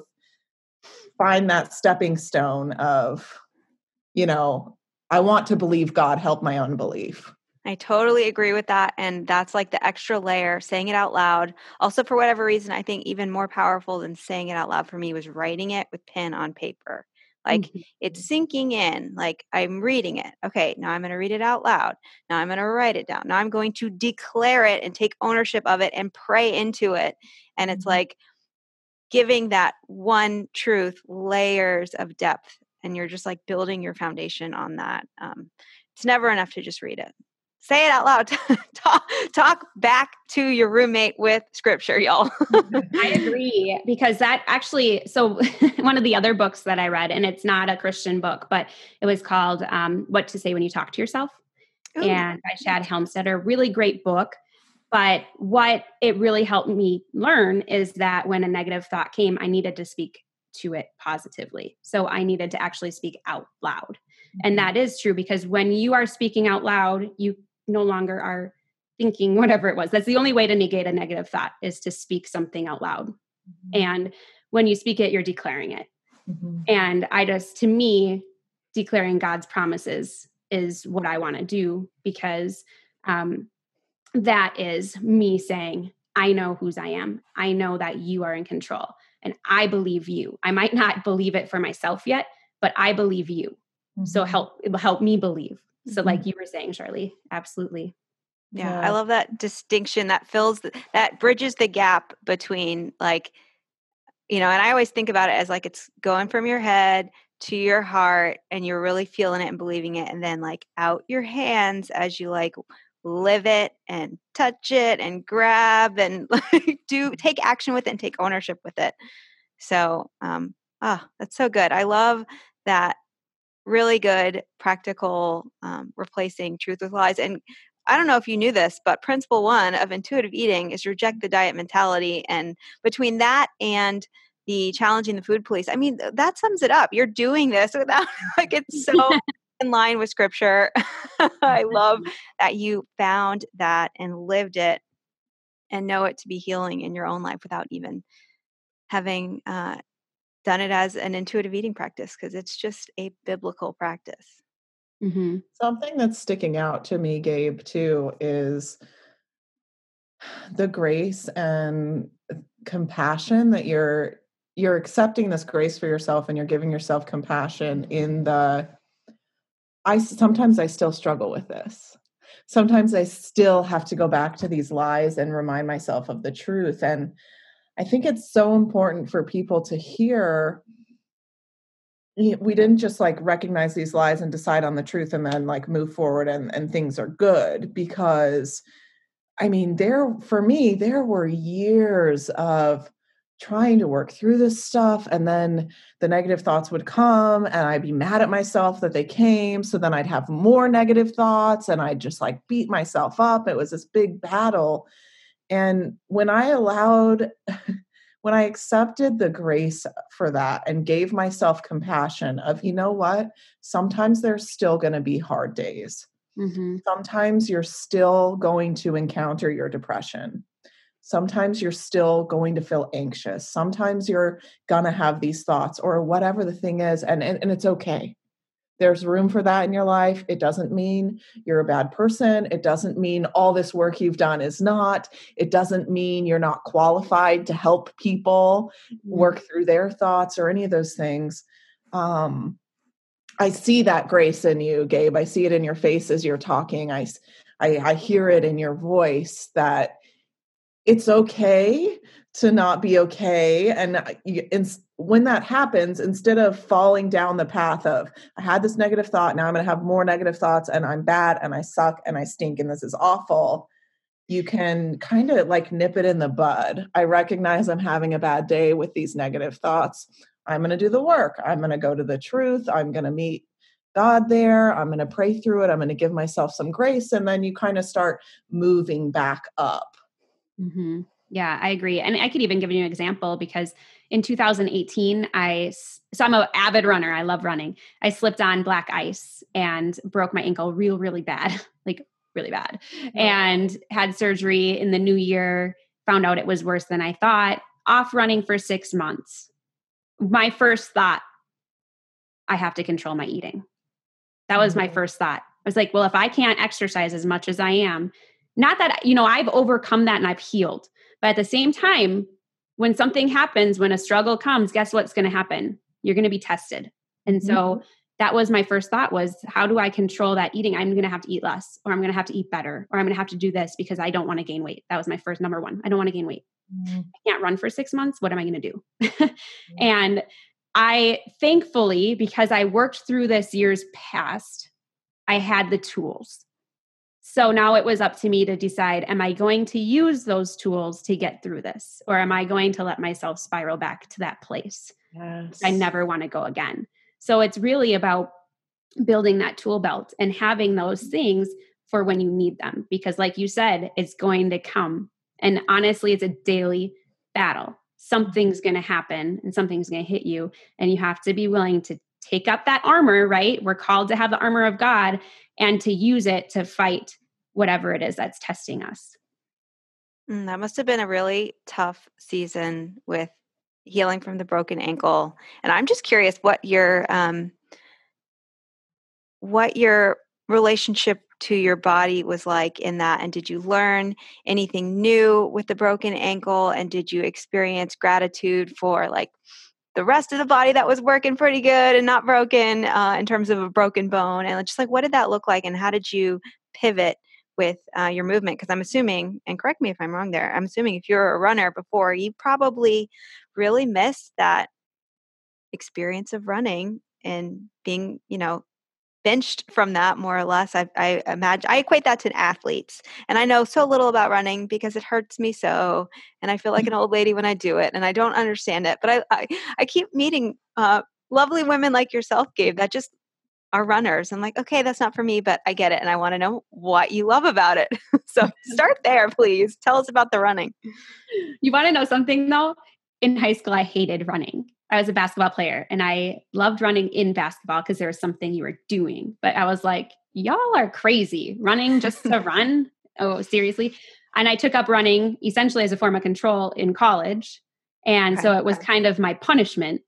find that stepping stone of you know i want to believe god help my unbelief I totally agree with that. And that's like the extra layer, saying it out loud. Also, for whatever reason, I think even more powerful than saying it out loud for me was writing it with pen on paper. Like mm-hmm. it's sinking in, like I'm reading it. Okay, now I'm going to read it out loud. Now I'm going to write it down. Now I'm going to declare it and take ownership of it and pray into it. And it's mm-hmm. like giving that one truth layers of depth. And you're just like building your foundation on that. Um, it's never enough to just read it say it out loud. [LAUGHS] Talk, talk back to your roommate with scripture y'all. [LAUGHS] [LAUGHS] I agree because that actually so one of the other books that i read and it's not a christian book but it was called um, what to say when you talk to yourself Ooh. and by shad helmstetter really great book. But what it really helped me learn is that when a negative thought came i needed to speak to it positively. So i needed to actually speak out loud. And mm-hmm. that is true because when you are speaking out loud you no longer are thinking [LAUGHS] whatever it was. That's the only way to negate a negative thought is to speak something out loud. Mm-hmm. And when you speak it, you're declaring it. Mm-hmm. And I just, to me, declaring God's promises is what I want to do because um, that is me saying, I know whose I am. I know that you are in control and I believe you. I might not believe it for myself yet, but I believe you. Mm-hmm. So help help me believe. So, like mm-hmm. you were saying, Charlie, absolutely. Yeah, yeah, I love that distinction that fills the, that bridges the gap between like, you know, and I always think about it as like it's going from your head to your heart and you're really feeling it and believing it, and then like out your hands as you like live it and touch it and grab and like do take action with it and take ownership with it. So, um, ah, oh, that's so good. I love that really good practical um, replacing truth with lies and i don't know if you knew this but principle one of intuitive eating is reject the diet mentality and between that and the challenging the food police i mean that sums it up. You're doing this without [LAUGHS] like it's [LAUGHS] so in line with scripture. [LAUGHS] I love that you found that and lived it and know it to be healing in your own life without even having uh, done it as an intuitive eating practice because it's just a biblical practice. Mm-hmm. Something that's sticking out to me, Gabe, too, is the grace and compassion that you're you're accepting this grace for yourself and you're giving yourself compassion in the I sometimes I still struggle with this. Sometimes I still have to go back to these lies and remind myself of the truth and I think it's so important for people to hear we didn't just like recognize these lies and decide on the truth and then like move forward and, and things are good because I mean there for me there were years of trying to work through this stuff and then the negative thoughts would come and I'd be mad at myself that they came so then I'd have more negative thoughts and I'd just like beat myself up. It was this big battle and when I allowed, when I accepted the grace for that and gave myself compassion of, you know what, sometimes there's still going to be hard days. Mm-hmm. Sometimes you're still going to encounter your depression. Sometimes you're still going to feel anxious. Sometimes you're going to have these thoughts or whatever the thing is. And, and, and it's okay there's room for that in your life. It doesn't mean you're a bad person. It doesn't mean all this work you've done is not. It doesn't mean you're not qualified to help people work mm-hmm. through their thoughts or any of those things. Um, I see that grace in you, Gabe. I see it in your face as you're talking. I, I, I hear it in your voice that it's okay to not be okay. And, and when that happens, instead of falling down the path of, I had this negative thought, now I'm going to have more negative thoughts, and I'm bad, and I suck, and I stink, and this is awful, you can kind of like nip it in the bud. I recognize I'm having a bad day with these negative thoughts. I'm going to do the work. I'm going to go to the truth. I'm going to meet God there. I'm going to pray through it. I'm going to give myself some grace. And then you kind of start moving back up. Mm-hmm. Yeah, I agree. And I could even give you an example because in 2018, I, so I'm an avid runner. I love running. I slipped on black ice and broke my ankle real, really bad, [LAUGHS] like really bad and had surgery in the new year found out it was worse than i thought off running for six months my first thought i have to control my eating that was my mm-hmm. first thought i was like well if i can't exercise as much as i am not that you know i've overcome that and i've healed but at the same time when something happens when a struggle comes guess what's going to happen? You're going to be tested. And so mm-hmm. that was my first thought was how do i control that eating? I'm going to have to eat less or i'm going to have to eat better or i'm going to have to do this because i don't want to gain weight. That was my first number one. I don't want to gain weight. Mm-hmm. i can't run for six months. What am i going to do? Mm-hmm. [LAUGHS] and i thankfully because i worked through this years past i had the tools so now it was up to me to decide am i going to use those tools to get through this or am i going to let myself spiral back to that place yes. i never want to go again so it's really about building that tool belt and having those mm-hmm. things for when you need them. Because, like you said, it's going to come. And honestly, it's a daily battle. Mm-hmm. Something's going to happen and something's going to hit you. And you have to be willing to take up that armor, right? We're called to have the armor of God and to use it to fight whatever it is that's testing us. Mm, that must have been a really tough season with healing from the broken ankle. And I'm just curious what your um, what your relationship to your body was like in that and did you learn anything new with the broken ankle and did you experience gratitude for like the rest of the body that was working pretty good and not broken uh, in terms of a broken bone and just like what did that look like and how did you pivot with uh, your movement because i'm assuming and correct me if i'm wrong there i'm assuming if you're a runner before you probably really missed that experience of running and being, you know, benched from that more or less. I, I imagine I equate that to athletes, and I know so little about running because it hurts me so, and I feel like an [LAUGHS] old lady when I do it, and I don't understand it. But I I, I keep meeting uh, lovely women like yourself, Gabe, that just are runners. I'm like, okay, that's not for me, but I get it, and I want to know what you love about it. [LAUGHS] so [LAUGHS] start there, please. Tell us about the running. You want to know something though? in high school, I hated running. I was a basketball player and I loved running in basketball because there was something you were doing. But I was like, y'all are crazy. Running just to [LAUGHS] run? Oh, seriously? And I took up running essentially as a form of control in college. And okay. so it was kind of my punishment.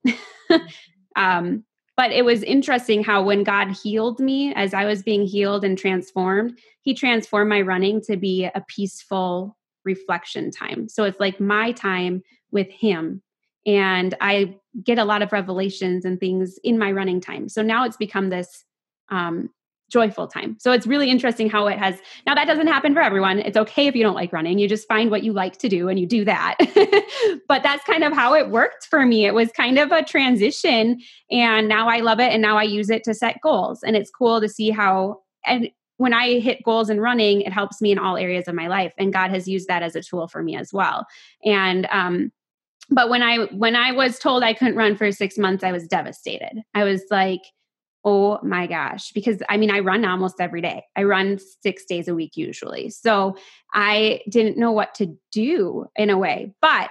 um, but it was interesting how when God healed me, as I was being healed and transformed, He transformed my running to be a peaceful reflection time. So it's like my time with him and i get a lot of revelations and things in my running time so now it's become this um, joyful time. So it's really interesting how it has now that doesn't happen for everyone. It's okay if you don't like running. You just find what you like to do and you do that. [LAUGHS] But that's kind of how it worked for me. It was kind of a transition and now i love it and now i use it to set goals. And it's cool to see how and when I hit goals in running, it helps me in all areas of my life. And God has used that as a tool for me as well. And um, but when i when i was told i couldn't run for six months i was devastated. I was like oh my gosh because i mean i run almost every day i run six days a week usually so i didn't know what to do in a way but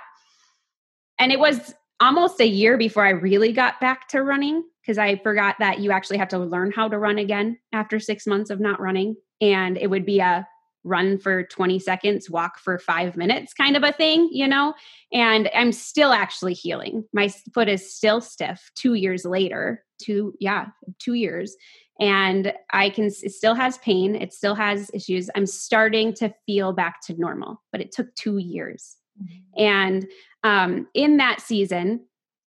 and it was almost a year before i really got back to running because i forgot that you actually have to learn how to run again after six months of not running and it would be a run for 20 seconds, walk for five minutes kind of a thing, you know? And I'm still actually healing. My foot is still stiff two years later, two, yeah, two years. And I can, it still has pain, it still has issues. I'm starting to feel back to normal, but it took two years. Mm-hmm. And um, in that season,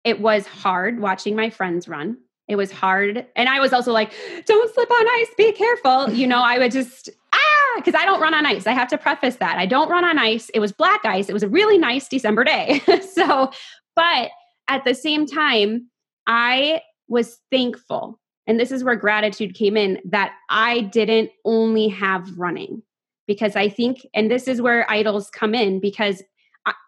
it was hard watching my friends run. It was hard. And I was also like, don't slip on ice, be careful. You know, I would just, ah, because I don't run on ice. I have to preface that. I don't run on ice. It was black ice. It was a really nice December day. [LAUGHS] so, but at the same time, I was thankful. And this is where gratitude came in that I didn't only have running. because I think, and this is where idols come in because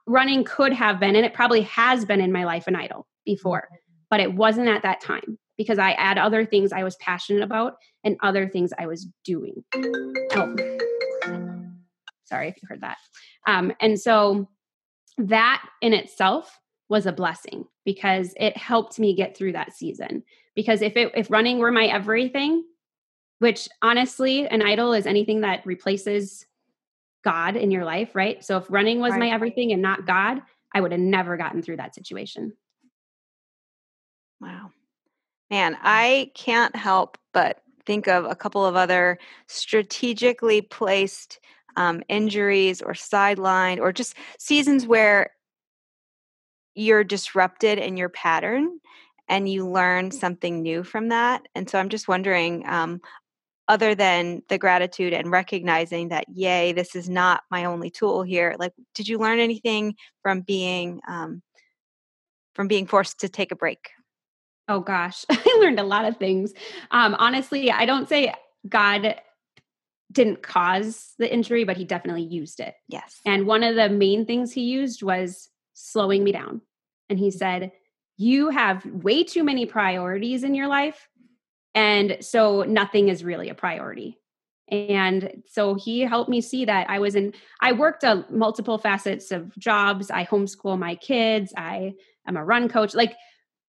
running could have been, and it probably has been in my life, an idol before, mm-hmm. but it wasn't at that time because I had other things I was passionate about and other things I was doing. Oh, sorry if you heard that. Um, and so that in itself was a blessing because it helped me get through that season. Because if it if running were my everything, which honestly, an idol is anything that replaces God in your life, right? So if running was right. my everything and not God, I would have never gotten through that situation. Wow. Man, I can't help but think of a couple of other strategically placed um, injuries or sidelined or just seasons where you're disrupted in your pattern and you learn something new from that. And so I'm just wondering, um, other than the gratitude and recognizing that, yay, this is not my only tool here. Like, did you learn anything from being um, from being forced to take a break? Oh gosh, [LAUGHS] I learned a lot of things. Um, honestly, I don't say God didn't cause the injury, but he definitely used it. Yes. And one of the main things he used was slowing me down. And he said, You have way too many priorities in your life. And so nothing is really a priority. And so he helped me see that I was in, I worked a multiple facets of jobs. I homeschool my kids. I am a run coach. Like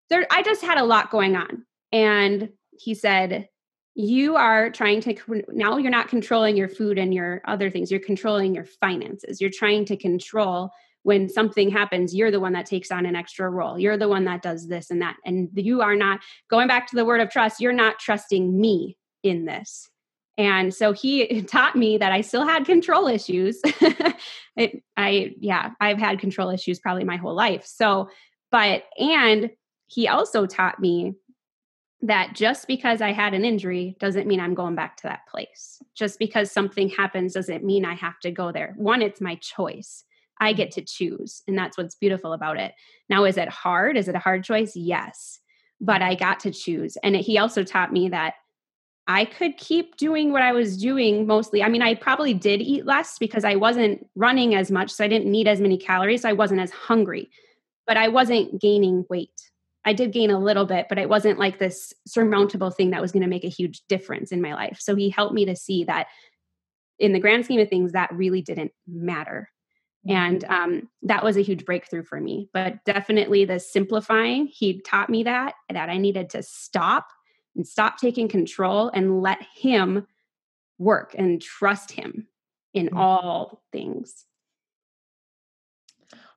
there, I just had a lot going on. And he said, you are trying to now you're not controlling your food and your other things you're controlling your finances you're trying to control when something happens you're the one that takes on an extra role you're the one that does this and that and you are not going back to the word of trust you're not trusting me in this and so he [LAUGHS] taught me that i still had control issues [LAUGHS] it, i yeah i've had control issues probably my whole life so but and he also taught me that just because I had an injury doesn't mean I'm going back to that place. Just because something happens doesn't mean I have to go there. One, it's my choice. I get to choose. And that's what's beautiful about it. Now, is it hard? Is it a hard choice? Yes. But I got to choose. And he also taught me that I could keep doing what I was doing mostly. I mean, I probably did eat less because I wasn't running as much. So I didn't need as many calories. So I wasn't as hungry, but I wasn't gaining weight. I did gain a little bit, but it wasn't like this surmountable thing that was going to make a huge difference in my life. So he helped me to see that in the grand scheme of things, that really didn't matter. And mm-hmm. um, that was a huge breakthrough for me. But definitely the simplifying, he taught me that, that I needed to stop and stop taking control and let him work and trust him in mm-hmm. all things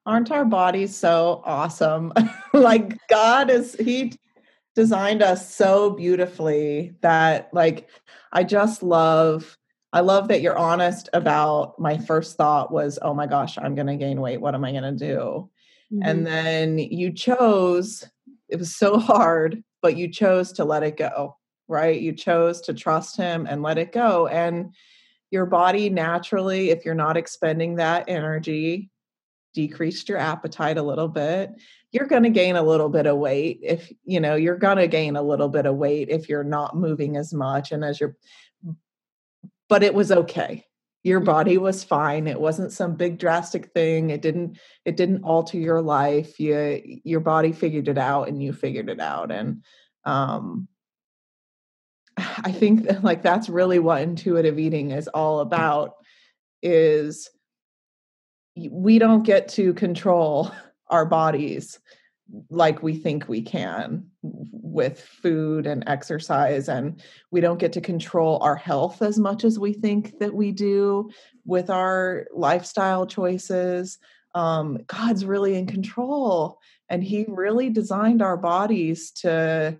aren't our bodies so awesome? [LAUGHS] like God is he designed us so beautifully that like I just love I love that you're honest about my first thought was, oh my gosh, I'm going to gain weight. What am I going to do? Mm-hmm. And then you chose, it was so hard, but you chose to let it go, right? You chose to trust him and let it go. And your body naturally, if you're not expending that energy, decreased your appetite a little bit you're going to gain a little bit of weight if you know you're going to gain a little bit of weight if you're not moving as much and as you're but it was okay. Your body was fine. It wasn't some big drastic thing. It didn't it didn't alter your life. You your body figured it out and you figured it out and um [SIGHS] i think that, like that's really what intuitive eating is all about is we don't get to control [LAUGHS] our bodies like we think we can with food and exercise and we don't get to control our health as much as we think that we do with our lifestyle choices. Um, god's really in control and he really designed our bodies to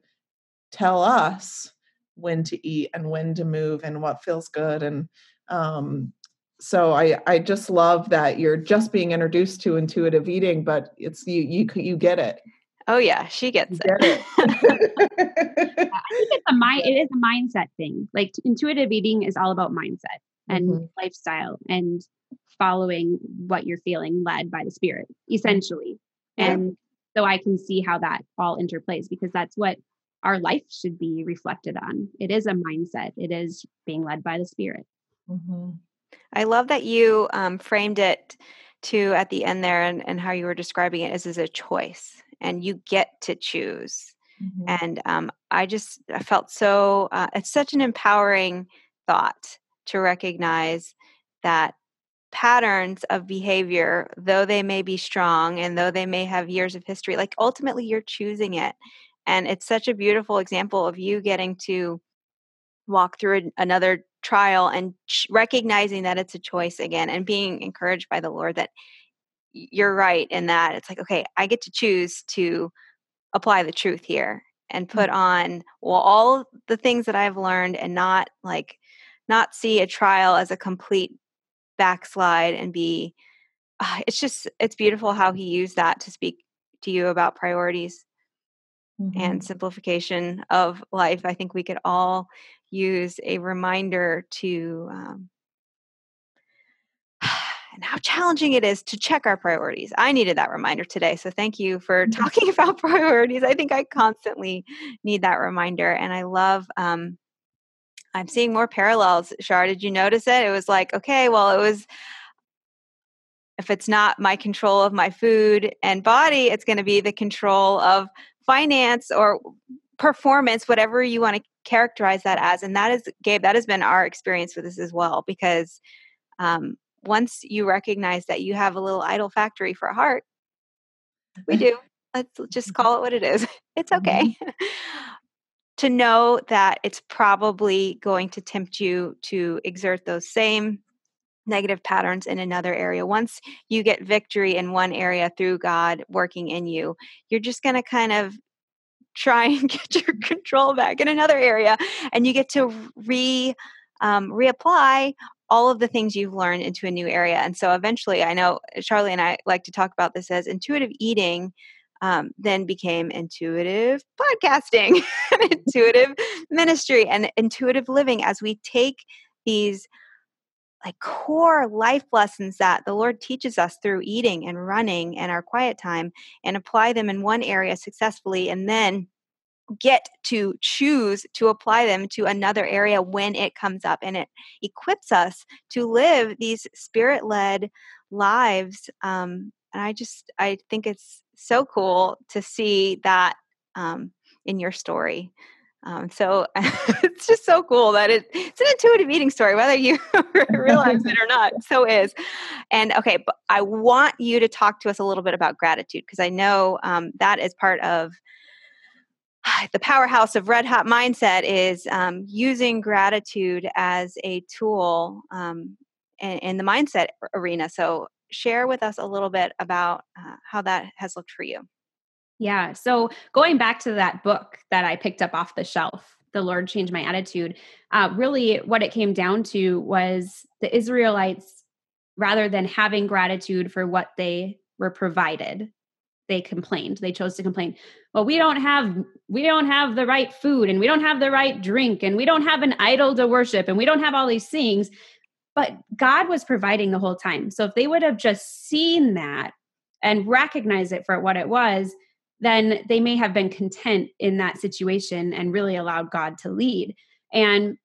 tell us when to eat and when to move and what feels good and um, so I I just love that you're just being introduced to intuitive eating, but it's you you you get it. Oh yeah, she gets it. it. [LAUGHS] [LAUGHS] I think it's a mind. It is a mindset thing. Like intuitive eating is all about mindset and mm-hmm. lifestyle and following what you're feeling, led by the spirit, essentially. Yeah. And so I can see how that all interplays because that's what our life should be reflected on. It is a mindset. It is being led by the spirit. Mm-hmm. I love that you um, framed it to at the end there and, and how you were describing it as, as a choice and you get to choose. Mm-hmm. And um, I just I felt so, uh, it's such an empowering thought to recognize that patterns of behavior, though they may be strong and though they may have years of history, like ultimately you're choosing it. And it's such a beautiful example of you getting to walk through another trial and recognizing that it's a choice again and being encouraged by the Lord that you're right in that it's like, okay, I get to choose to apply the truth here and put mm-hmm. on well all the things that I've learned and not like not see a trial as a complete backslide and be uh, it's just it's beautiful how he used that to speak to you about priorities mm-hmm. and simplification of life i think we could all use a reminder to um, [SIGHS] and how challenging it is to check our priorities. I needed that reminder today. So thank you for [LAUGHS] mm-hmm. talking about priorities. I think I constantly need that reminder. And I love, um, I'm seeing more parallels. Shar, did you notice it? It was like, okay, well, it was, if it's not my control of my food and body, it's going to be the control of finance or performance, whatever you want to characterize that as. And that is, Gabe, that has been our experience with this as well, because um, once you recognize that you have a little idol factory for a heart, we do. [LAUGHS] Let's just call it what it is. [LAUGHS] It's okay. Mm-hmm. [LAUGHS] to know that it's probably going to tempt you to exert those same negative patterns in another area. Once you get victory in one area through God working in you, you're just going to kind of try and [LAUGHS] get your control back in another area and you get to re um, reapply all of the things you've learned into a new area and so eventually i know charlie and i like to talk about this as intuitive eating um, then became intuitive podcasting [LAUGHS] intuitive ministry and intuitive living as we take these like core life lessons that the Lord teaches us through eating and running and our quiet time and apply them in one area successfully and then get to choose to apply them to another area when it comes up and it equips us to live these spirit led lives um, and i just i think it's so cool to see that um, in your story um, so [LAUGHS] it's just so cool that it, it's an intuitive eating story, whether you [LAUGHS] realize it or not. So is. And okay, but I want you to talk to us a little bit about gratitude because I know um, that is part of [SIGHS] the powerhouse of Red Hot Mindset is um, using gratitude as a tool um, in, in, the mindset arena. So share with us a little bit about uh, how that has looked for you. Yeah. So going back to that book that I picked up off the shelf, The Lord Changed My Attitude, uh, really what it came down to was the Israelites, rather than having gratitude for what they were provided, they complained. They chose to complain. Well, we don't have we don't have the right food and we don't have the right drink and we don't have an idol to worship and we don't have all these things. But God was providing the whole time. So if they would have just seen that and recognized it for what it was, then they may have been content in that situation and really allowed God to lead. And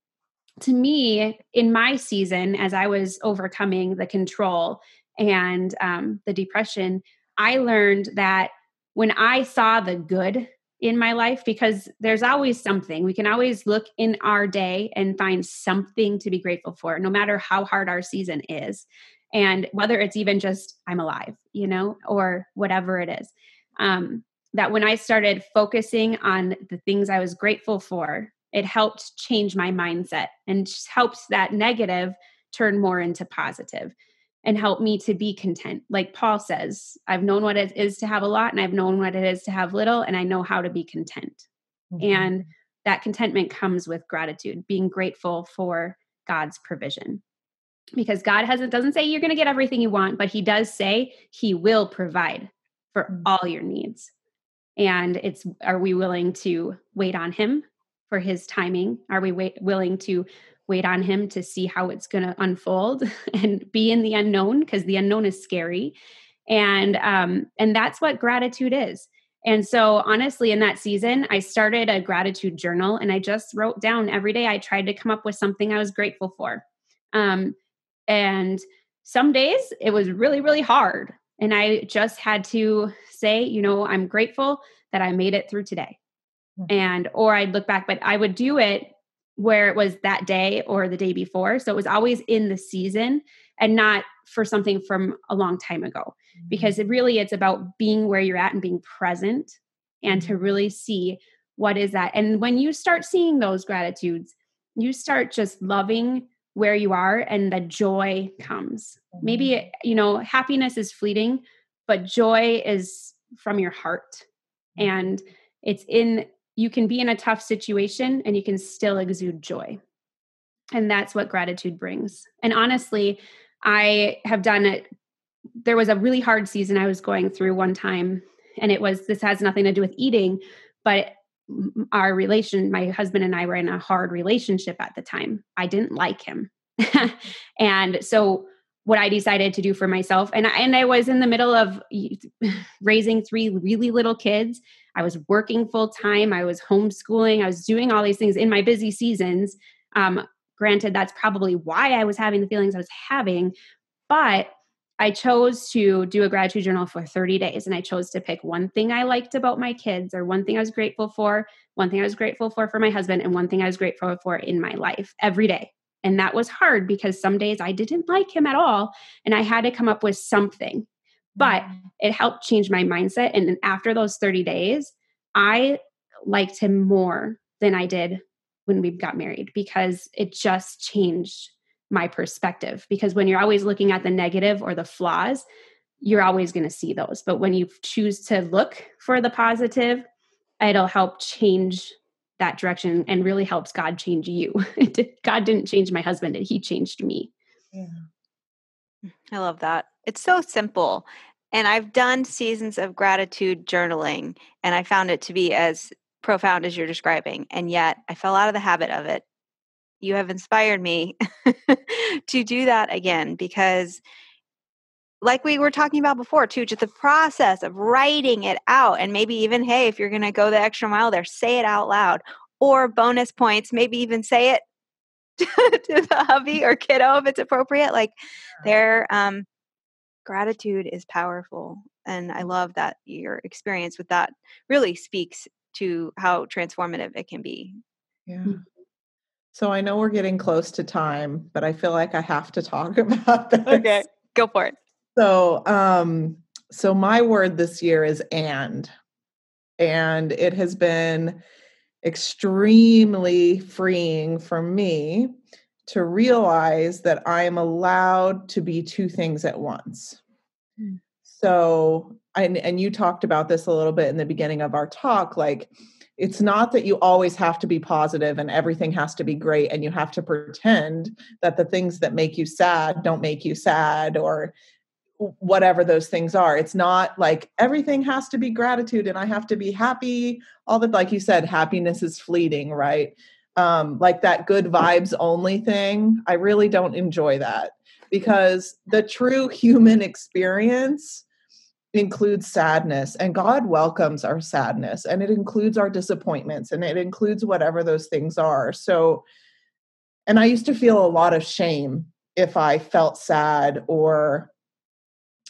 to me, in my season, as I was overcoming the control and um, the depression, I learned that when I saw the good in my life, because there's always something, we can always look in our day and find something to be grateful for, no matter how hard our season is. And whether it's even just, I'm alive, you know, or whatever it is. Um, that when I started focusing on the things I was grateful for, it helped change my mindset and helps that negative turn more into positive and help me to be content. Like Paul says, I've known what it is to have a lot and I've known what it is to have little, and I know how to be content. Mm-hmm. And that contentment comes with gratitude, being grateful for God's provision. Because God hasn't doesn't say you're going to get everything you want, but he does say he will provide for mm-hmm. all your needs and it's are we willing to wait on him for his timing? Are we wait, willing to wait on him to see how it's going to unfold [LAUGHS] and be in the unknown? Because the unknown is scary. And um and that's what gratitude is. And so honestly in that season i started a gratitude journal and i just wrote down every day i tried to come up with something i was grateful for. Um And some days it was really, really hard. And I just had to say, you know, I'm grateful that I made it through today. Mm-hmm. And, or I'd look back, but I would do it where it was that day or the day before. So it was always in the season and not for something from a long time ago. Mm-hmm. Because it really it's about being where you're at and being present and to mm-hmm. really see what is that. And when you start seeing those gratitudes, you start just loving where you are and the joy comes. Maybe, mm-hmm. you know, happiness is fleeting, but joy is from your heart. And it's in, you can be in a tough situation and you can still exude joy. And that's what gratitude brings. And honestly, I have done it. There was a really hard season I was going through one time, and it was this has nothing to do with eating, but our relation, my husband and I were in a hard relationship at the time. I didn't like him. [LAUGHS] and so what I decided to do for myself and I, and I was in the middle of [SIGHS] raising three really little kids. I was working full time, I was homeschooling, I was doing all these things in my busy seasons. Um, granted that's probably why I was having the feelings I was having, but I chose to do a gratitude journal for 30 days and I chose to pick one thing I liked about my kids or one thing I was grateful for, one thing I was grateful for for my husband, and one thing I was grateful for in my life every day. And that was hard because some days I didn't like him at all and I had to come up with something. But mm-hmm. it helped change my mindset. And after those 30 days, I liked him more than I did when we got married because it just changed my perspective because when you're always looking at the negative or the flaws you're always going to see those. But when you choose to look for the positive it'll help change that direction and really helps god change you. [LAUGHS] God didn't change my husband he changed me. Yeah. i love that. It's so simple. And i've done seasons of gratitude journaling and i found it to be as profound as you're describing and yet i fell out of the habit of it you have inspired me [LAUGHS] to do that again because like we were talking about before too just the process of writing it out and maybe even hey if you're going to go the extra mile there say it out loud or bonus points maybe even say it [LAUGHS] to the hubby or kiddo if it's appropriate like their um, gratitude is powerful and i love that your experience with that really speaks to how transformative it can be. Yeah. Mm. So I know we're getting close to time, but I feel like I have to talk [LAUGHS] about this. Okay, go for it. So, um, so my word this year is and, and it has been extremely freeing for me to realize that I am allowed to be two things at once. Mm. So, and, and you talked about this a little bit in the beginning of our talk, like it's not that you always have to be positive and everything has to be great and you have to pretend that the things that make you sad don't make you sad or whatever those things are. It's not like everything has to be gratitude and i have to be happy. All that like you said happiness is fleeting right? Um like that good vibes only thing i really don't enjoy that because the true [LAUGHS] human experience includes sadness and God welcomes our sadness and it includes our disappointments and it includes whatever those things are. So and I used to feel a lot of shame if I felt sad or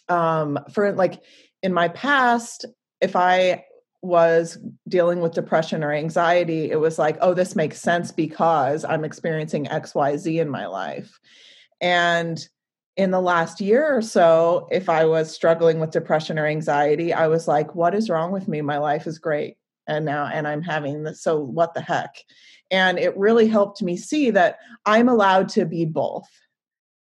um for like in my past if I was dealing with depression or anxiety it was like oh this makes sense because I'm experiencing xyz in my life. And in the last year or so, if I was struggling with depression or anxiety, I was like, what is wrong with me? My life is great. And now, and I'm having this. So, what the heck? And it really helped me see that I'm allowed to be both.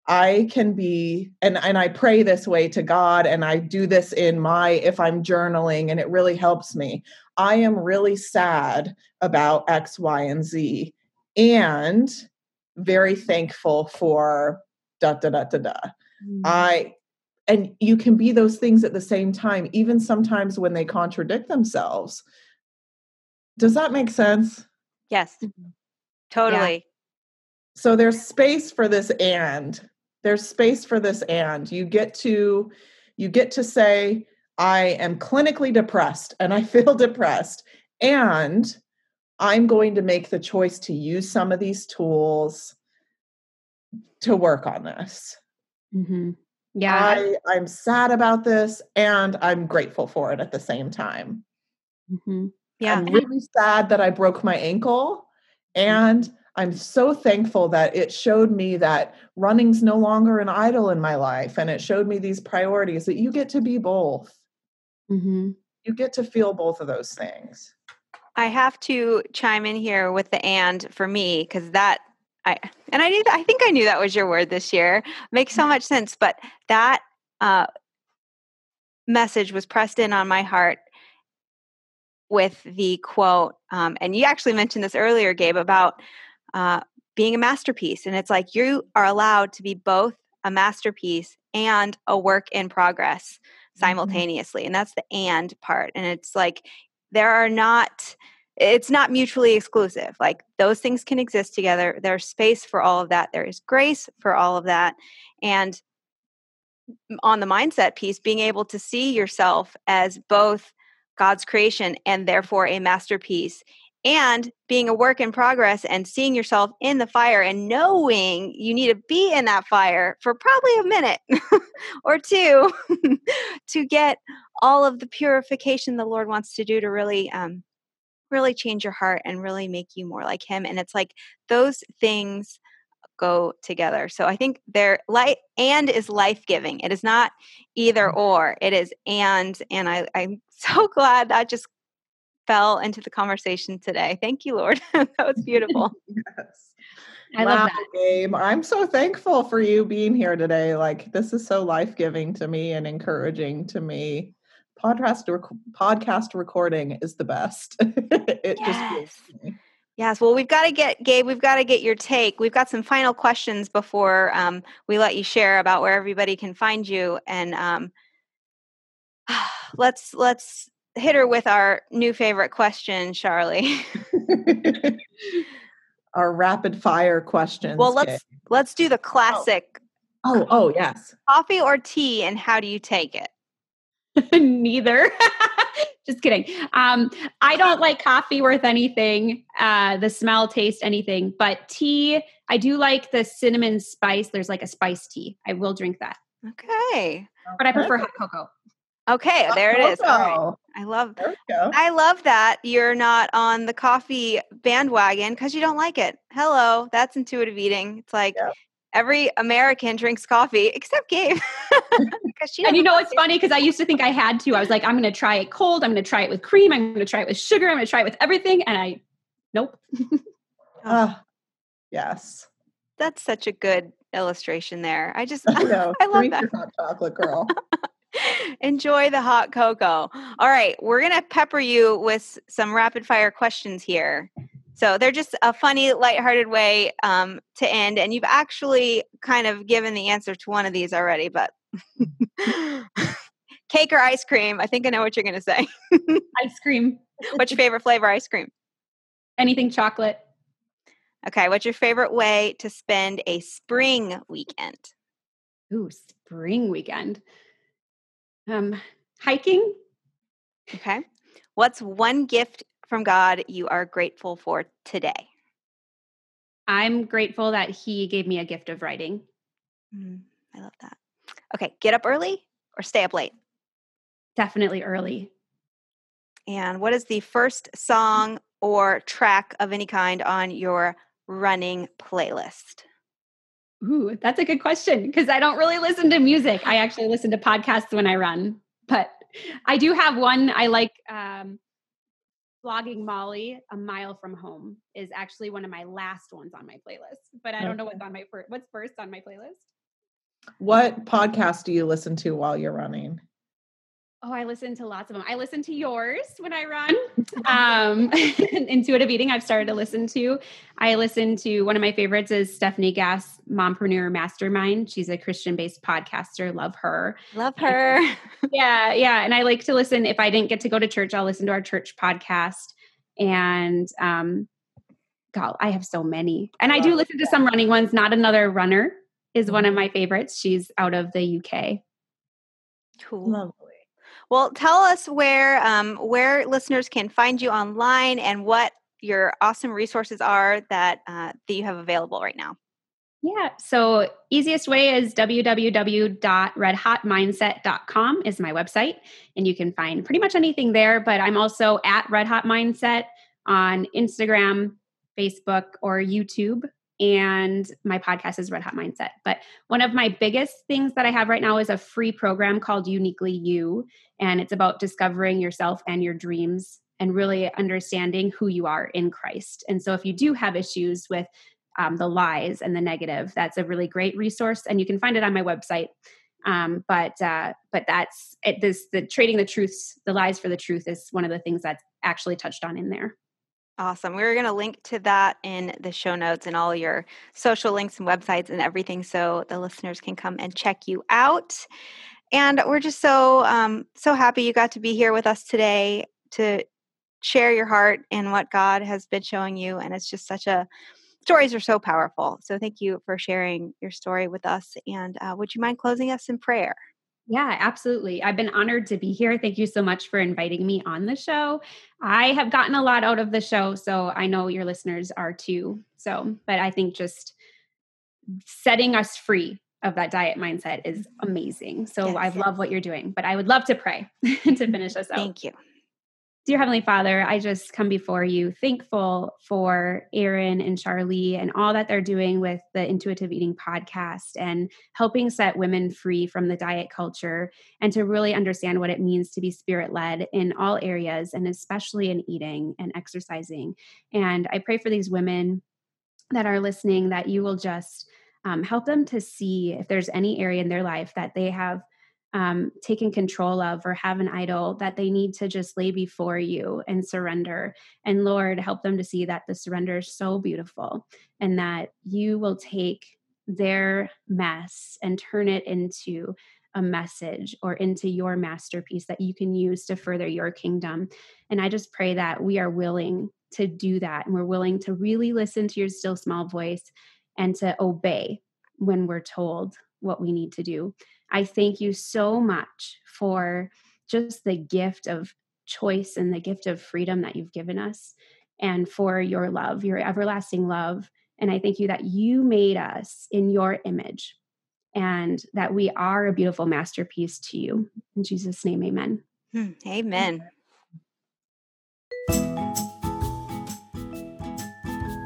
I can be, and, and I pray this way to God, and I do this in my, if I'm journaling, and it really helps me. I am really sad about X, Y, and Z, and very thankful for da da da da da. Mm. I and you can be those things at the same time, even sometimes when they contradict themselves. Does that make sense? Yes, mm-hmm. totally. Yeah. So there's space for this and there's space for this and you get to you get to say I am clinically depressed and I [LAUGHS] feel depressed and I'm going to make the choice to use some of these tools to work on this. Mm-hmm. Yeah. I, I'm sad about this and I'm grateful for it at the same time. Mm-hmm. Yeah. I'm really sad that I broke my ankle. And I'm so thankful that it showed me that running's no longer an idol in my life. And it showed me these priorities that you get to be both. Mm-hmm. You get to feel both of those things. I have to chime in here with the and for me because that I and I knew that, I think I knew that was your word this year. Makes so much sense, but that uh, message was pressed in on my heart with the quote, um, and you actually mentioned this earlier, Gabe, about uh, being a masterpiece, and it's like you are allowed to be both a masterpiece and a work in progress simultaneously, mm-hmm. and that's the and part, and it's like there are not it's not mutually exclusive. Like those things can exist together. There's space for all of that. There is grace for all of that. And on the mindset piece, being able to see yourself as both God's creation and therefore a masterpiece, and being a work in progress and seeing yourself in the fire and knowing you need to be in that fire for probably a minute [LAUGHS] or two [LAUGHS] to get all of the purification the Lord wants to do to really um, really change your heart and really make you more like him and it's like those things go together so i think they're light and is life-giving it is not either or it is and and I, i'm [LAUGHS] so glad that just fell into the conversation today thank you lord [LAUGHS] that was beautiful [LAUGHS] yes. I wow, love that. Gabe. I'm so thankful for you being here today. Like this is so life-giving to me and encouraging to me podcast rec- podcast recording is the best. [LAUGHS] it yes. just Yes, well, we've got to get Gabe. We've got to get your take. We've got some final questions before um, we let you share about where everybody can find you, and um, [SIGHS] let's let's hit her with our new favorite question, Charlie. [LAUGHS] our rapid fire questions. Well, let's Gabe. let's do the oh. classic. Oh. oh, oh, yes. Coffee or tea, and how do you take it? [LAUGHS] Neither. [LAUGHS] Just kidding. Um, I don't like coffee worth anything, uh, the smell, taste, anything. But tea, I do like the cinnamon spice. There's like a spice tea. I will drink that. Okay. But I prefer hot cocoa. Okay, there it is. All right. I love I love that you're not on the coffee bandwagon because you don't like it. Hello, that's intuitive eating. It's like yep every American drinks coffee except Gabe. [LAUGHS] and you know, it's funny because I used to think I had to. I was like, I'm going to try it cold. I'm going to try it with cream. I'm going to try it with sugar. I'm going to try it with everything. And I, nope. uh, [LAUGHS] yes. That's such a good illustration there. I just, I, know. [LAUGHS] I love that. hot chocolate girl. Enjoy the hot cocoa. All right, we're going to pepper you with some rapid fire questions here. So they're just a funny, lighthearted way um, to end. And you've actually kind of given the answer to one of these already, but [LAUGHS] cake or ice cream? I think I know what you're going to say. ice cream. [LAUGHS] What's your favorite flavor ice cream? Anything chocolate. Okay. What's your favorite way to spend a spring weekend? Ooh, spring weekend. Um, hiking. Okay. What's one gift from God you are grateful for today? I'm grateful that He gave me a gift of writing. Mm, I love that. Okay, get up early or stay up late? Definitely early. And what is the first song or track of any kind on your running playlist? Ooh, that's a good question because I don't really listen to music. I actually listen to podcasts when I run, but I do have one I like. Um, Flogging Molly, A Mile from Home is actually one of my last ones on my playlist, but I don't know what's on my first, what's first on my playlist. What podcast do you listen to while you're running? Oh, I listen to lots of them. I listen to yours when I run. Um, [LAUGHS] intuitive eating, I've started to listen to. I listen to one of my favorites is Stephanie Gass, Mompreneur Mastermind. She's a Christian based podcaster. Love her. Love her. yeah, yeah. And I like to listen. If I didn't get to go to church, I'll listen to our church podcast. And um, God, I have so many. And I do listen to some running ones. Not another runner is one of mm-hmm. my favorites. She's out of the UK. Cool. Lovely. Well, tell us where um, where listeners can find you online and what your awesome resources are that uh, that you have available right now. Yeah. So easiest way is www.redhotmindset.com is my website. And you can find pretty much anything there. But I'm also at Red Hot Mindset on Instagram, Facebook, or YouTube. And my podcast is Red Hot Mindset. But one of my biggest things that I have right now is a free program called Uniquely You. And it's about discovering yourself and your dreams and really understanding who you are in Christ. And so if you do have issues with um, the lies and the negative. That's a really great resource, and you can find it on my website. Um, but uh, but that's it. This the trading the truths, the lies for the truth is one of the things that's actually touched on in there. Awesome. We're going to link to that in the show notes and all your social links and websites and everything so the listeners can come and check you out. And we're just so um, so happy you got to be here with us today to share your heart and what God has been showing you. And it's just such a stories are so powerful. So thank you for sharing your story with us. And uh, would you mind closing us in prayer? Yeah, absolutely. I've been honored to be here. Thank you so much for inviting me on the show. I have gotten a lot out of the show, so I know your listeners are too. So, but I think just setting us free of that diet mindset is amazing. So yes, I love what you're doing, but I would love to pray [LAUGHS] to finish us out. Thank you. Dear Heavenly Father, I just come before you thankful for Erin and Charlie and all that they're doing with the Intuitive Eating podcast and helping set women free from the diet culture and to really understand what it means to be spirit led in all areas and especially in eating and exercising. And I pray for these women that are listening that you will just um, help them to see if there's any area in their life that they have um, taken control of or have an idol that they need to just lay before you and surrender. And Lord, help them to see that the surrender is so beautiful and that you will take their mess and turn it into a message or into your masterpiece that you can use to further your kingdom. And I just pray that we are willing to do that and we're willing to really listen to your still small voice and to obey when we're told what we need to do. I thank you so much for just the gift of choice and the gift of freedom that you've given us and for your love, your everlasting love. And I thank you that you made us in your image and that we are a beautiful masterpiece to you. In Jesus' name, amen. Hmm, amen.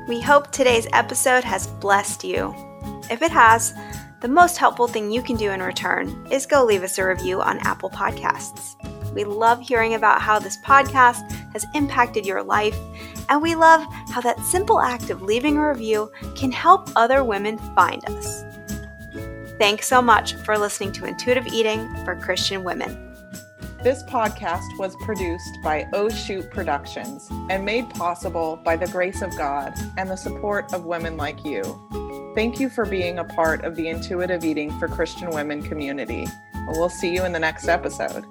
We hope today's episode has blessed you. If it has, the most helpful thing you can do in return is go leave us a review on Apple Podcasts. We love hearing about how this podcast has impacted your life, and we love how that simple act of leaving a review can help other women find us. Thanks so much for listening to Intuitive Eating for Christian Women. This podcast was produced by Oh Shoot Productions and made possible by the grace of God and the support of women like you. Thank you for being a part of the Intuitive Eating for Christian Women community. We'll see you in the next episode.